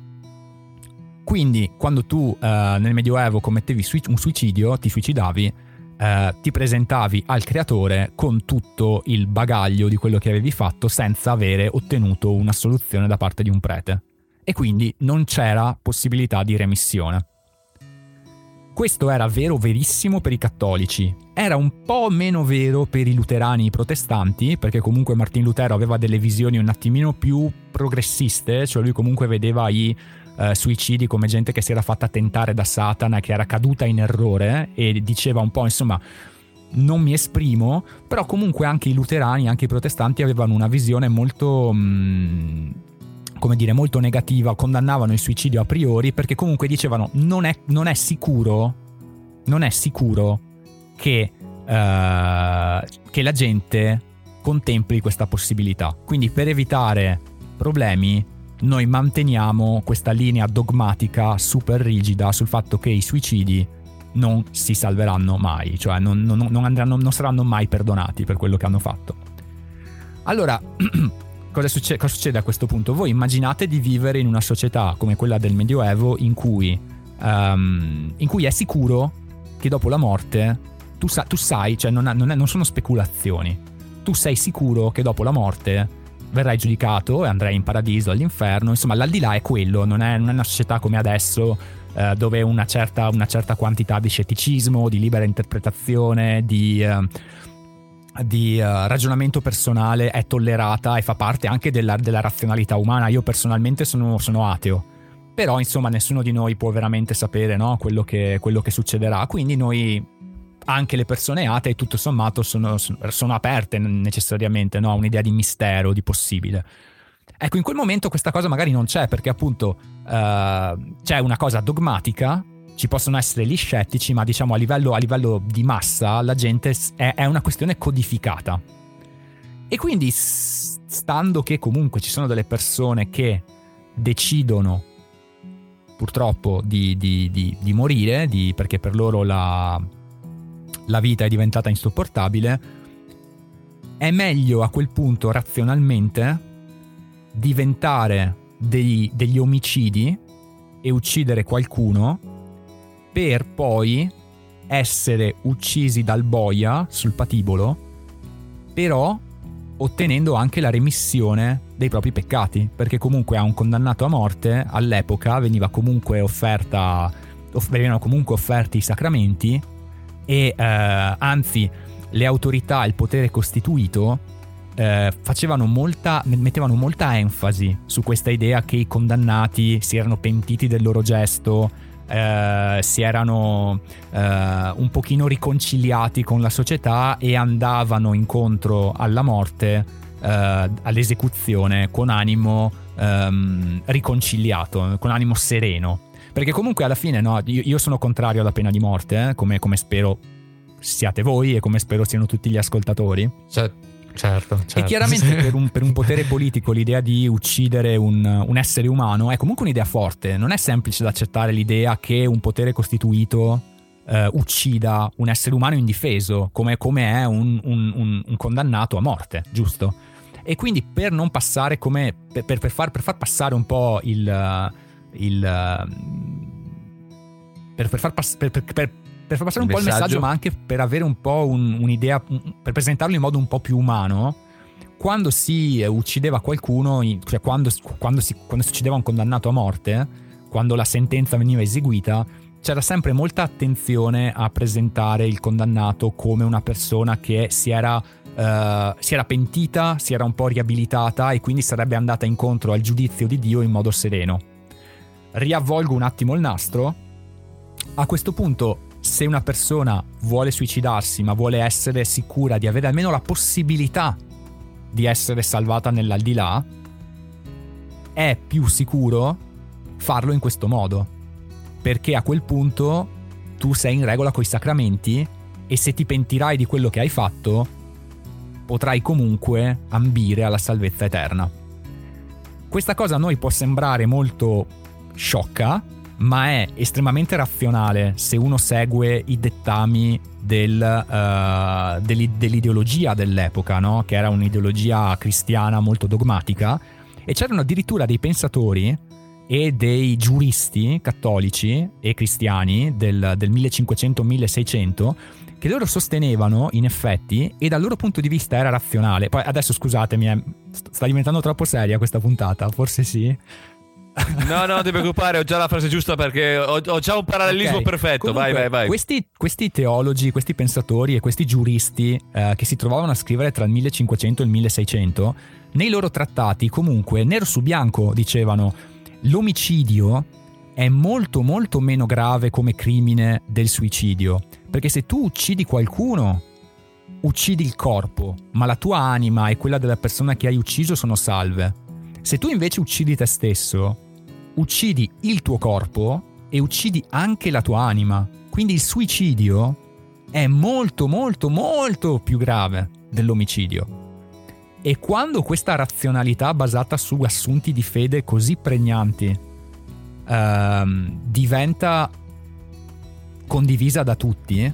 Quindi quando tu eh, nel Medioevo commettevi un suicidio, ti suicidavi, eh, ti presentavi al creatore con tutto il bagaglio di quello che avevi fatto senza avere ottenuto una soluzione da parte di un prete. E quindi non c'era possibilità di remissione. Questo era vero, verissimo per i cattolici. Era un po' meno vero per i luterani e i protestanti, perché comunque Martin Lutero aveva delle visioni un attimino più progressiste, cioè lui comunque vedeva i eh, suicidi come gente che si era fatta tentare da Satana, che era caduta in errore e diceva un po' insomma non mi esprimo, però comunque anche i luterani, anche i protestanti avevano una visione molto... Mh, mm, come dire, molto negativa, condannavano il suicidio a priori perché comunque dicevano non è, non è sicuro, non è sicuro che, uh, che la gente contempli questa possibilità. Quindi per evitare problemi noi manteniamo questa linea dogmatica super rigida sul fatto che i suicidi non si salveranno mai, cioè non, non, non, andranno, non saranno mai perdonati per quello che hanno fatto. Allora, cosa, succede, cosa succede a questo punto? Voi immaginate di vivere in una società come quella del Medioevo in cui, um, in cui è sicuro che dopo la morte tu, sa, tu sai, cioè non, è, non sono speculazioni, tu sei sicuro che dopo la morte verrai giudicato e andrai in paradiso, all'inferno, insomma l'aldilà è quello, non è, non è una società come adesso eh, dove una certa, una certa, quantità di scetticismo, di libera interpretazione, di... Eh, di uh, ragionamento personale è tollerata e fa parte anche della, della razionalità umana. Io personalmente sono, sono, ateo, però insomma nessuno di noi può veramente sapere no, quello, che, quello, che, succederà, quindi noi anche le persone atee tutto sommato sono, sono aperte necessariamente no? a un'idea di mistero, di possibile. Ecco, in quel momento questa cosa magari non c'è perché appunto uh, c'è una cosa dogmatica, ci possono essere gli scettici, ma diciamo a livello, a livello di massa la gente è, è una questione codificata. E quindi stando che comunque ci sono delle persone che decidono purtroppo di, di, di, di morire perché per loro la, la vita è diventata insopportabile, è meglio a quel punto razionalmente diventare dei, degli omicidi e uccidere qualcuno per poi essere uccisi dal boia sul patibolo, però ottenendo anche la remissione dei propri peccati, perché comunque a un condannato a morte all'epoca veniva comunque offerta venivano comunque offerti i sacramenti e eh, anzi le autorità, il potere costituito eh, facevano molta, mettevano molta enfasi su questa idea che i condannati si erano pentiti del loro gesto, eh, si erano eh, un pochino riconciliati con la società e andavano incontro alla morte, eh, all'esecuzione con animo ehm, riconciliato, con animo sereno. Perché comunque alla fine no, io, io sono contrario alla pena di morte, eh, come, come, spero siate voi e come spero siano tutti gli ascoltatori. Cioè, certo, certo. E chiaramente per, un, per, un, potere politico l'idea di uccidere un, un, essere umano è comunque un'idea forte. Non è semplice da accettare l'idea che un potere costituito eh, uccida un essere umano indifeso, come, come è un, un, condannato a morte, giusto? E quindi per non passare come... per, per, far, per far passare un po' il il, per, per, far pass- per, per, per, far passare un po' il messaggio, ma anche per avere un po' un, un'idea, per presentarlo in modo un po' più umano. Quando si uccideva qualcuno, cioè quando, quando, si, quando si uccideva un condannato a morte, quando la sentenza veniva eseguita, c'era sempre molta attenzione a presentare il condannato come una persona che si era, uh, si era, pentita, si era un po' riabilitata e quindi sarebbe andata incontro al giudizio di Dio in modo sereno riavvolgo un attimo il nastro. A questo punto, se una persona vuole suicidarsi, ma vuole essere sicura di avere almeno la possibilità di essere salvata nell'aldilà, è più sicuro farlo in questo modo. Perché a quel punto tu sei in regola coi sacramenti e se ti pentirai di quello che hai fatto, potrai comunque ambire alla salvezza eterna. questa cosa a noi può sembrare molto sciocca, ma è estremamente razionale se uno segue i dettami del, uh, dell'ideologia dell'epoca, no? che era un'ideologia cristiana molto dogmatica, e c'erano addirittura dei pensatori e dei giuristi cattolici e cristiani del, del 1500-1600 che loro sostenevano in effetti e dal loro punto di vista era razionale. Poi adesso scusatemi, sta diventando troppo seria questa puntata, forse sì. No, no, non ti preoccupare, ho già la frase giusta perché ho, ho già un parallelismo okay. perfetto. Comunque, vai, vai, vai. Questi, questi, teologi, questi pensatori e questi giuristi eh, che si trovavano a scrivere tra il 1500 e il 1600, nei loro trattati comunque nero su bianco dicevano l'omicidio è molto molto meno grave come crimine del suicidio, perché se tu uccidi qualcuno, uccidi il corpo, ma la tua anima e quella della persona che hai ucciso sono salve. Se tu invece uccidi te stesso, uccidi il tuo corpo e uccidi anche la tua anima. Quindi il suicidio è molto molto molto più grave dell'omicidio. E quando questa razionalità basata su assunti di fede così pregnanti ehm, diventa condivisa da tutti,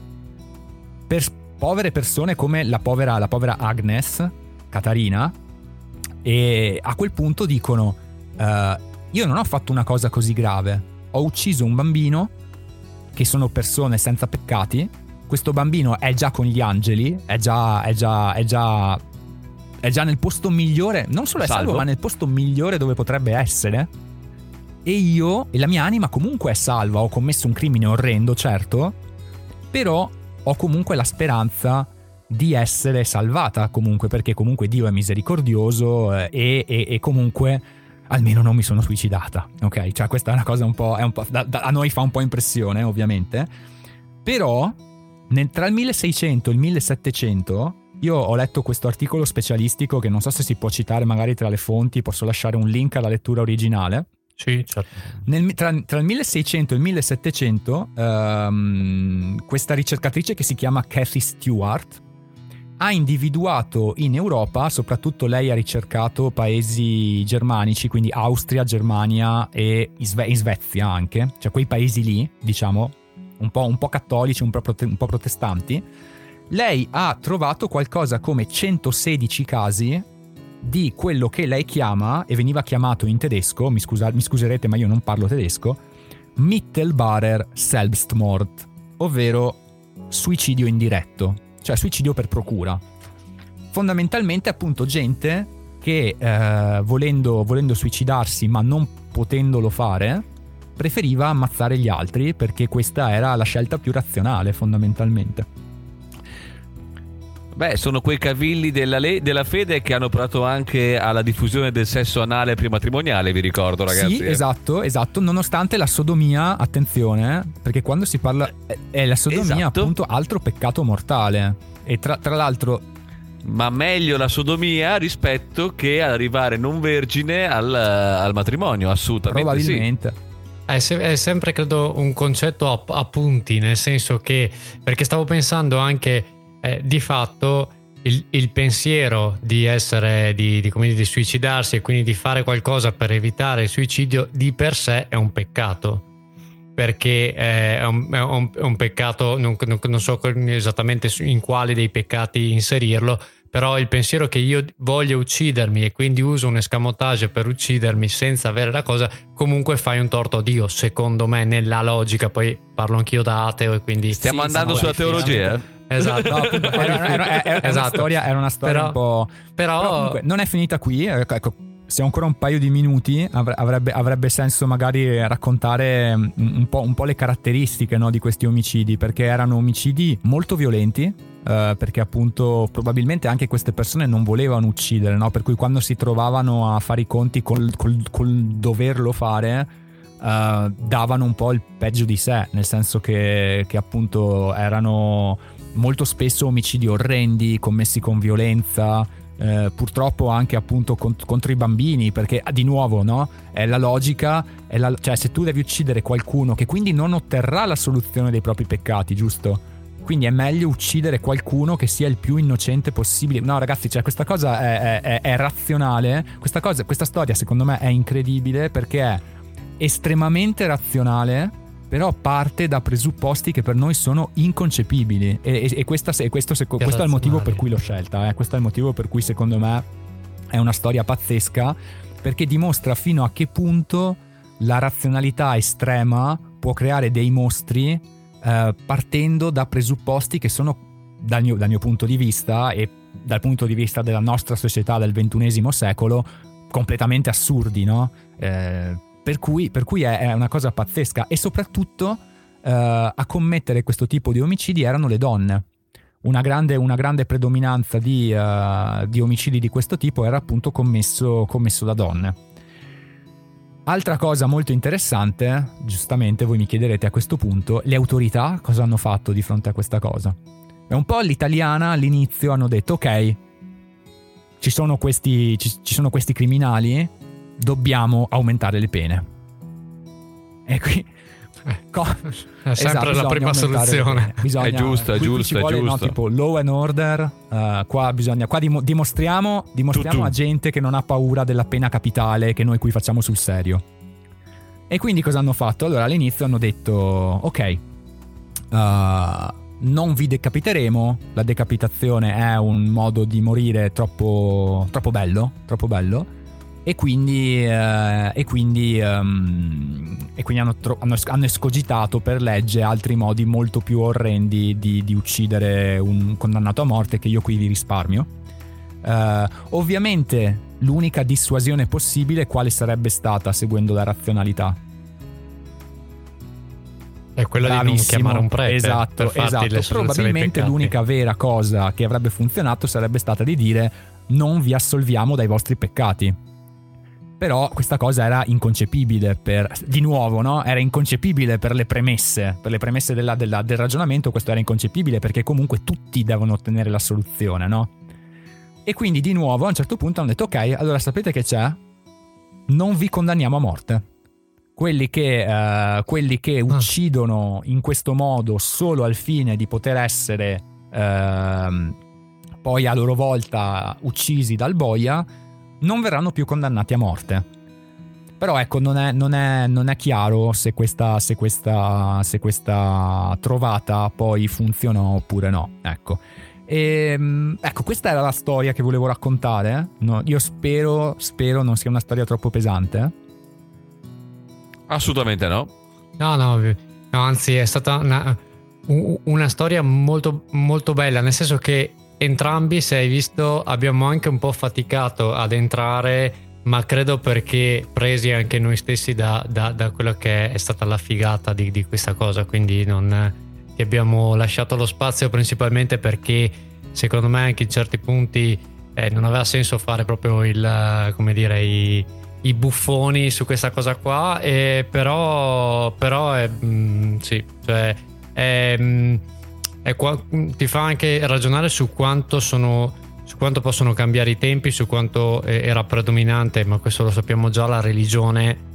per povere persone come la povera, la povera Agnes, Catarina, e a quel punto dicono, uh, io non ho fatto una cosa così grave, ho ucciso un bambino, che sono persone senza peccati, questo bambino è già con gli angeli, è già, è già, è già, è già nel posto migliore, non solo è salvo, salvo. ma nel posto migliore dove potrebbe essere. E io, e la mia anima comunque è salva, ho commesso un crimine orrendo, certo, però ho comunque la speranza di essere salvata comunque, perché comunque Dio è misericordioso eh, e, e, e comunque almeno non mi sono suicidata, ok? Cioè questa è una cosa un po', un po' da, da, a noi fa un po' impressione ovviamente, però nel, tra il 1600 e il 1700 io ho letto questo articolo specialistico che non so se si può citare magari tra le fonti, posso lasciare un link alla lettura originale. Sì, certo. Nel, tra, tra, il 1600 e il 1700 um, ehm, questa ricercatrice che si chiama Cathy Stewart ha individuato in Europa, soprattutto lei ha ricercato paesi germanici, quindi Austria, Germania e Sve- in Svezia anche, cioè quei paesi lì, diciamo, un po', un po cattolici, un po, prote- un po' protestanti. Lei ha trovato qualcosa come 116 casi di quello che lei chiama, e veniva chiamato in tedesco, mi, scusa- mi scuserete ma io non parlo tedesco, Mittelbarer Selbstmord, ovvero suicidio indiretto cioè suicidio per procura. Fondamentalmente appunto gente che eh, volendo, volendo suicidarsi ma non potendolo fare, preferiva ammazzare gli altri perché questa era la scelta più razionale fondamentalmente. Beh, sono quei cavilli della, le- della, fede che hanno portato anche alla diffusione del sesso anale prematrimoniale, vi ricordo ragazzi. Sì, esatto, esatto, nonostante la sodomia, attenzione, perché quando si parla... è la sodomia esatto. appunto altro peccato mortale. E tra, tra l'altro ma meglio la sodomia rispetto che arrivare non vergine al, al matrimonio, assolutamente. Probabilmente. Sì. È, se- è, sempre credo un concetto a-, a, punti, nel senso che, perché stavo pensando anche eh, di fatto il, il, pensiero di essere, di, di, dire, di suicidarsi e quindi di fare qualcosa per evitare il suicidio di per sé è un peccato. Perché è un, è un, è un peccato, non, non, non, so esattamente in quale dei peccati inserirlo, però il pensiero che io voglio uccidermi e quindi uso un escamotage per uccidermi senza avere la cosa, comunque fai un torto a Dio, secondo me, nella logica, poi parlo anch'io da ateo e quindi... Stiamo sì, andando sulla teologia? Eh? Esatto, no, appunto, era, era, era, esatto. Una storia, era una storia però, un po'... Però, però comunque non è finita qui, ecco, ecco se ho ancora un paio di minuti avrebbe, avrebbe senso magari raccontare mm, un po', un po le caratteristiche no, di questi omicidi, perché erano omicidi molto violenti, Uh, perché appunto probabilmente anche queste persone non volevano uccidere, no? per cui quando si trovavano a fare i conti col, col, col doverlo fare, uh, davano un po' il peggio di sé, nel senso che, che appunto erano molto spesso omicidi orrendi, commessi con violenza, eh, purtroppo anche appunto cont- contro i bambini, perché ah, di nuovo no? è la logica, è la, cioè se tu devi uccidere qualcuno che quindi non otterrà la soluzione dei propri peccati, giusto? Quindi è meglio uccidere qualcuno che sia il più innocente possibile. No, ragazzi, cioè, questa cosa è, è- è razionale. Questa, cosa, questa storia, secondo me, è incredibile perché è estremamente razionale. Però parte da presupposti che per noi sono inconcepibili. E, e- e questa- questo, seco- questo è il motivo per cui l'ho scelta. eh. Questo è il motivo per cui, secondo me, è una storia pazzesca. Perché dimostra fino a che punto la razionalità estrema può creare dei mostri eh, partendo da presupposti che sono, dal mio, dal mio punto di vista e dal punto di vista della nostra società del ventunesimo secolo, completamente assurdi, no? Eh, per cui, per cui è, è una cosa pazzesca e soprattutto eh, a commettere questo tipo di omicidi erano le donne. Una grande, una grande predominanza di, eh, di omicidi di questo tipo era appunto commesso, commesso da donne. Altra cosa molto interessante, giustamente voi mi chiederete a questo punto, le autorità cosa hanno fatto di fronte a questa cosa? E un po' all'italiana all'inizio hanno detto ok, ci sono questi, ci, ci sono questi criminali, dobbiamo aumentare le pene. E qui... co- È sempre Esatto, la prima soluzione. Bisogna- È giusto, è giusto, ci è vuole, no, giusto. tipo law and order, eh, qua bisogna, qua dim- dimostriamo, dimostriamo Tu, tu. a gente che non ha paura della pena capitale che noi qui facciamo sul serio. E quindi cosa hanno fatto? Allora all'inizio hanno detto, ok, eh, non vi decapiteremo, la decapitazione è un modo di morire troppo, troppo bello, troppo bello. E quindi, eh, e quindi, ehm, e quindi hanno, tro- hanno hanno escogitato per legge altri modi molto più orrendi di, di uccidere un condannato a morte che io qui vi risparmio. Eh, ovviamente l'unica dissuasione possibile quale sarebbe stata seguendo la razionalità? È quella di non Bravissimo, chiamare un prete. Esatto, esatto. Probabilmente l'unica vera cosa che avrebbe funzionato sarebbe stata di dire non vi assolviamo dai vostri peccati. Però questa cosa era inconcepibile per, di nuovo, no? Era inconcepibile per le premesse, per le premesse della- della- del ragionamento questo era inconcepibile perché comunque tutti devono ottenere la soluzione, no? E quindi di nuovo a un certo punto hanno detto ok, allora sapete che c'è? Non vi condanniamo a morte. Quelli che, eh, quelli che uccidono in questo modo solo al fine di poter essere ehm, poi a loro volta uccisi dal boia non verranno più condannati a morte. Però ecco, non è, non è- non è chiaro se questa, se, questa, se questa trovata poi funzionò oppure no. Ecco. E, ecco, questa era la storia che volevo raccontare. No, io spero, spero non sia una storia troppo pesante. Assolutamente no. No, no, no, anzi è stata una, una storia molto, molto bella, nel senso che entrambi, se hai visto, abbiamo anche un po' faticato ad entrare, ma credo perché presi anche noi stessi da, da- da quello che è stata la figata di, di questa cosa, quindi non, ti abbiamo lasciato lo spazio principalmente perché secondo me anche in certi punti eh, non aveva senso fare proprio il, come dire, i i buffoni su questa cosa qua, e però, però è, mm, sì, cioè, è, mm, è qua- ti fa anche ragionare su quanto sono su quanto possono cambiare i tempi, su quanto eh, era predominante, ma questo lo sappiamo già, la religione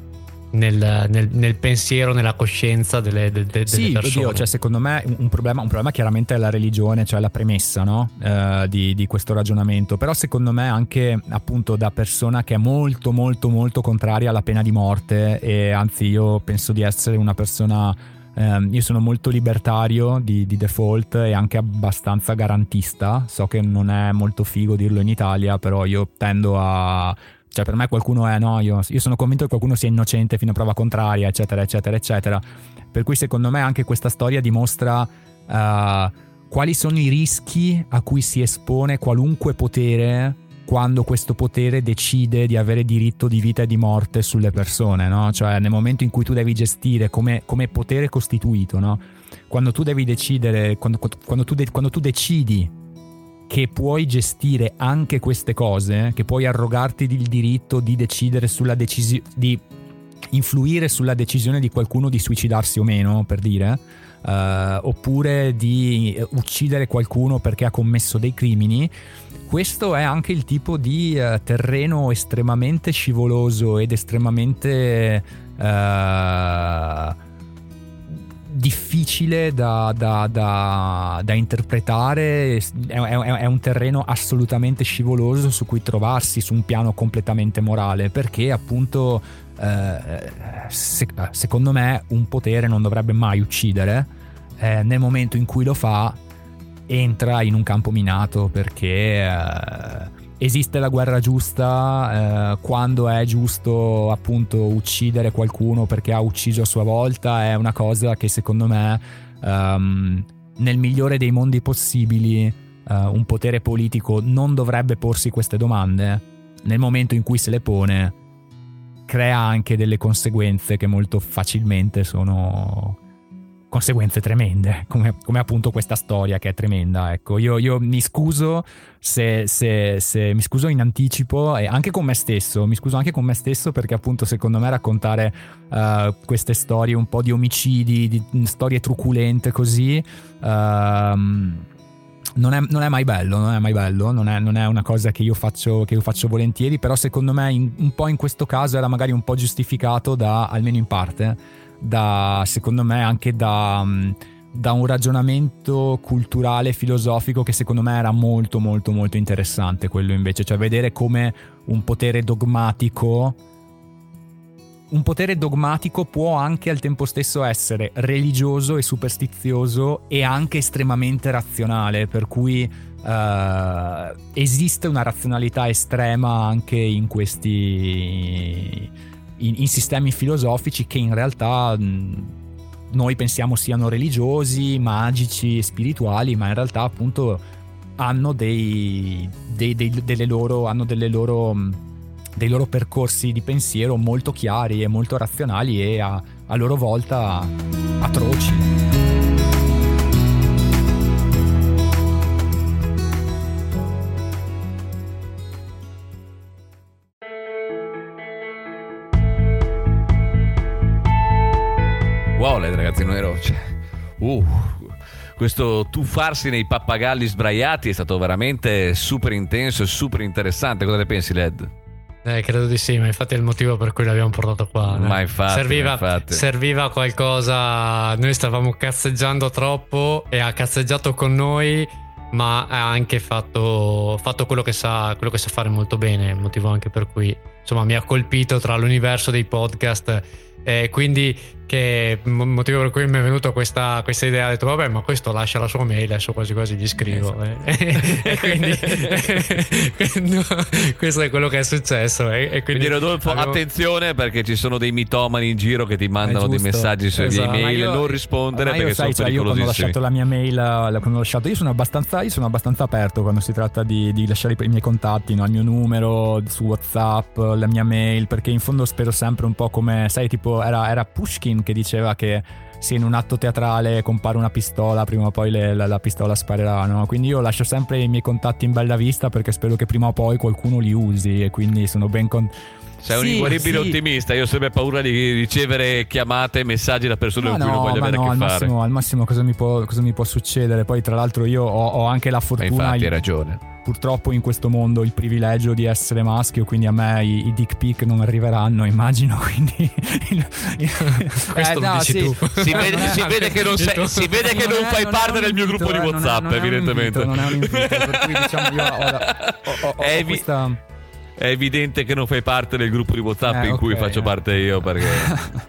nel, nel- nel pensiero, nella coscienza delle, de- de- delle Sì, persone. oddio, cioè secondo me un, un problema, un problema chiaramente è la religione, cioè la premessa no? Eh, di, di questo ragionamento, però secondo me anche appunto da persona che è molto molto molto contraria alla pena di morte e anzi io penso di essere una persona, ehm, io sono molto libertario di, di default e anche abbastanza garantista, so che non è molto figo dirlo in Italia, però io tendo a... Cioè, per me qualcuno è no, io, io sono convinto che qualcuno sia innocente fino a prova contraria, eccetera, eccetera, eccetera. Per cui secondo me anche questa storia dimostra eh, quali sono i rischi a cui si espone qualunque potere quando questo potere decide di avere diritto di vita e di morte sulle persone, no? Cioè nel momento in cui tu devi gestire come, come potere costituito, no? Quando tu devi decidere, quando, quando tu de- quando tu decidi che puoi gestire anche queste cose, che puoi arrogarti il diritto di decidere sulla decisione, di influire sulla decisione di qualcuno di suicidarsi o meno, per dire, eh, oppure di eh, uccidere qualcuno perché ha commesso dei crimini. Questo è anche il tipo di eh, terreno estremamente scivoloso ed estremamente eh, difficile da, da- da- da interpretare, è, è- è un terreno assolutamente scivoloso su cui trovarsi su un piano completamente morale, perché appunto eh, se- secondo me un potere non dovrebbe mai uccidere, eh, nel momento in cui lo fa entra in un campo minato perché eh, esiste la guerra giusta eh, quando è giusto appunto uccidere qualcuno perché ha ucciso a sua volta è una cosa che secondo me ehm, nel migliore dei mondi possibili eh, un potere politico non dovrebbe porsi queste domande nel momento in cui se le pone crea anche delle conseguenze che molto facilmente sono conseguenze tremende, come, come appunto questa storia che è tremenda. Ecco, io, io mi scuso se, se- se- mi scuso in anticipo e anche con me stesso, mi scuso anche con me stesso perché appunto secondo me raccontare eh, queste storie un po' di omicidi, di storie truculente così. ehm, non è, non è mai bello, non è mai bello, non è, non è una cosa che io, faccio, che io faccio volentieri, però secondo me in- un po' in questo caso era magari un po' giustificato da, almeno in parte, da, secondo me anche da, mh, da un ragionamento culturale, filosofico che secondo me era molto molto molto interessante quello invece, cioè vedere come un potere dogmatico un potere dogmatico può anche al tempo stesso essere religioso e superstizioso e anche estremamente razionale, per cui eh, esiste una razionalità estrema anche in questi in, in sistemi filosofici che in realtà mh, noi pensiamo siano religiosi, magici, spirituali, ma in realtà appunto hanno dei, dei- dei- delle loro hanno delle loro dei loro percorsi di pensiero molto chiari e molto razionali e a, a loro volta atroci. Wow, ragazzi, non ero. cioè, uh, questo tuffarsi nei pappagalli sbraiati è stato veramente super intenso e super interessante. Cosa ne pensi, Led? Eh, credo di sì, ma infatti è il motivo per cui l'abbiamo portato qua. Ma eh. infatti, serviva, ma infatti. serviva qualcosa. Noi stavamo cazzeggiando troppo e ha cazzeggiato con noi, ma ha anche fatto, fatto quello, che sa, quello che sa fare molto bene. Il motivo anche per cui insomma mi ha colpito tra l'universo dei podcast. E quindi che motivo per cui mi è venuta questa, questa idea ho detto vabbè ma questo lascia la sua mail adesso quasi quasi gli scrivo eh. e quindi no, questo è quello che è successo eh. e Quindi, quindi, Rodolfo, avevo- attenzione perché ci sono dei mitomani in giro che ti mandano dei giusto. messaggi su Esatto. via Ma email. io- non rispondere perché sai, sono cioè, io quando ho lasciato la mia mail, quando ho lasciato, io sono abbastanza, io sono abbastanza aperto quando si tratta di, di lasciare i, i miei contatti, no? il mio numero su WhatsApp, la mia mail, perché in fondo spero sempre un po' come, sai, tipo era, era Pushkin che diceva che se in un atto teatrale compare una pistola, prima o poi le- la, la pistola sparerà, no? Quindi io lascio sempre i miei contatti in bella vista perché spero che prima o poi qualcuno li usi e quindi sono ben con... Sei un Sì, inguaribile sì. ottimista. Io ho sempre paura di ricevere chiamate e messaggi da persone Ma con cui non voglio avere no, a al che fare. massimo, al massimo cosa mi, può, cosa mi può succedere? Poi, tra l'altro, io ho, ho anche la Ma fortuna, infatti hai ragione. Purtroppo, in questo mondo, il privilegio di essere maschio. Quindi a me i, i dick pic non arriveranno, immagino. Quindi, il- il- Questo Eh, lo no, dici sì. tu. Si vede, Non si vede che non, sei- si vede che non, è- fai è parte del mio invito, gruppo di eh, non è- WhatsApp, non è evidentemente. invito, non è un invito, per cui diciamo io ho, ho- ho- ho È evi- questa. È evidente che non fai parte del gruppo di WhatsApp Eh, in cui ok, faccio eh. parte io perché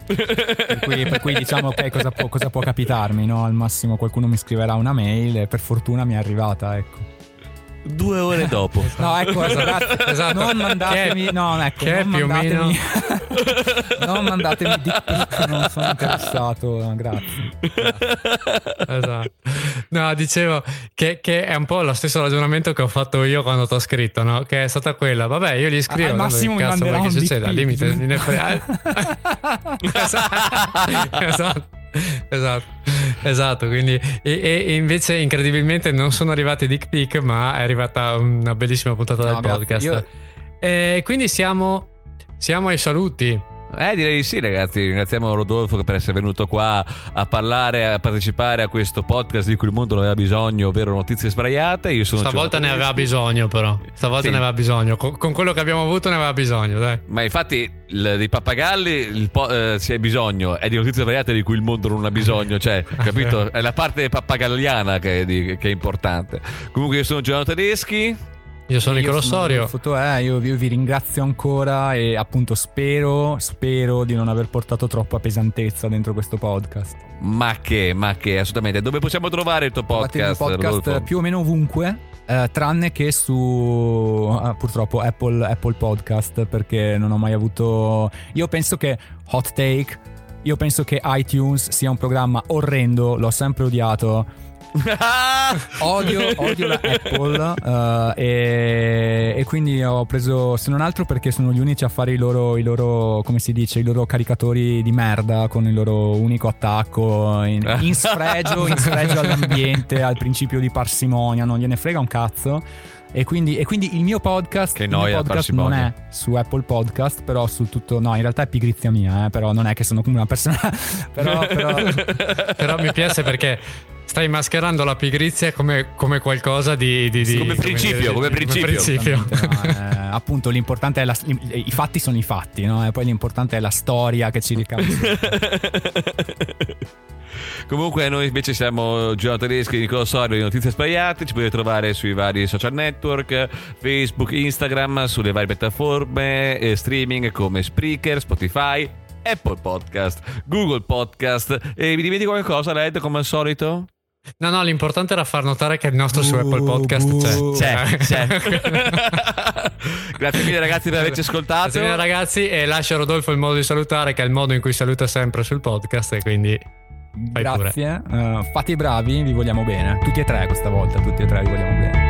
Per cui, per cui diciamo ok cosa può, cosa può capitarmi no? al massimo qualcuno mi scriverà una mail e per fortuna mi è arrivata ecco due ore dopo. No, ecco, esatto, Esatto. non mandatemi, Che- no, ecco, che non mandatemi, non mandatemi dick pic, non sono interessato, no, grazie. Esatto. No, dicevo che, che è un po' lo stesso ragionamento che ho fatto io quando ti ho scritto, no? Che è stata quella, vabbè, io gli scrivo. Al massimo mi cazzo vuoi che succeda? Al limite, me ne frega- esatto. esatto. Esatto, quindi e, e- invece incredibilmente non sono arrivati dick pic, ma è arrivata una bellissima puntata No, del podcast. Io- E quindi siamo, siamo ai saluti. Eh, direi di sì, ragazzi. Ringraziamo Rodolfo per essere venuto qua a parlare, a partecipare a questo podcast di cui il mondo non aveva bisogno, ovvero notizie sbraiate. Io sono Stavolta ne aveva bisogno, però. Stavolta Sì. ne aveva bisogno. Con, con quello che abbiamo avuto ne aveva bisogno, dai. Ma infatti il- dei pappagalli il po- eh, si ha bisogno, è di notizie sbagliate di cui il mondo non ha bisogno, cioè, capito? È la parte pappagalliana che è, di- che è importante. Comunque io sono Giovanni Tedeschi. Io sono Nicolò Io sono Sorio. Rodolfo Toè, io, io vi ringrazio ancora e appunto spero, spero di non aver portato troppa pesantezza dentro questo podcast. Ma che, ma che, assolutamente. Dove possiamo trovare il tuo Trovate il podcast? podcast Rodolfo? più o meno ovunque, eh, tranne che su ah, purtroppo Apple, Apple Podcast perché non ho mai avuto... Io penso che Hot Take, io penso che iTunes sia un programma orrendo, l'ho sempre odiato. Odio, odio la Apple eh, e, e quindi ho preso, se non altro perché sono gli unici a fare i loro, i loro, come si dice, i loro caricatori di merda con il loro unico attacco in, in sfregio, in sfregio all'ambiente, al principio di parsimonia, non gliene frega un cazzo. E quindi, e quindi il mio podcast, Che il mio noia, podcast non è su Apple Podcast, però su tutto. No, in realtà è pigrizia mia, eh, però non è che sono come una persona. però, però, Però mi piace perché stai mascherando la pigrizia come, come qualcosa di, di- di- Come principio, come principio. Esattamente, no, eh, appunto l'importante è la, i i fatti sono i fatti no? e poi l'importante è la storia che ci ricava Comunque noi invece siamo Giovanni Tedeschi Nicola Sorio di Notizie Sbagliate, ci potete trovare sui vari social network, Facebook, Instagram, sulle varie piattaforme eh, streaming come Spreaker, Spotify, Apple Podcast, Google Podcast e vi dimentico qualcosa Led come al solito? No, no, l'importante era far notare che il nostro su Apple Podcast c'è. C'è, c'è. Grazie mille ragazzi per averci ascoltato. Grazie mille, ragazzi e lascia a Rodolfo il modo di salutare che è il modo in cui saluta sempre sul podcast e quindi Fai pure. grazie eh, fate i bravi vi vogliamo bene tutti e tre questa volta tutti e tre vi vogliamo bene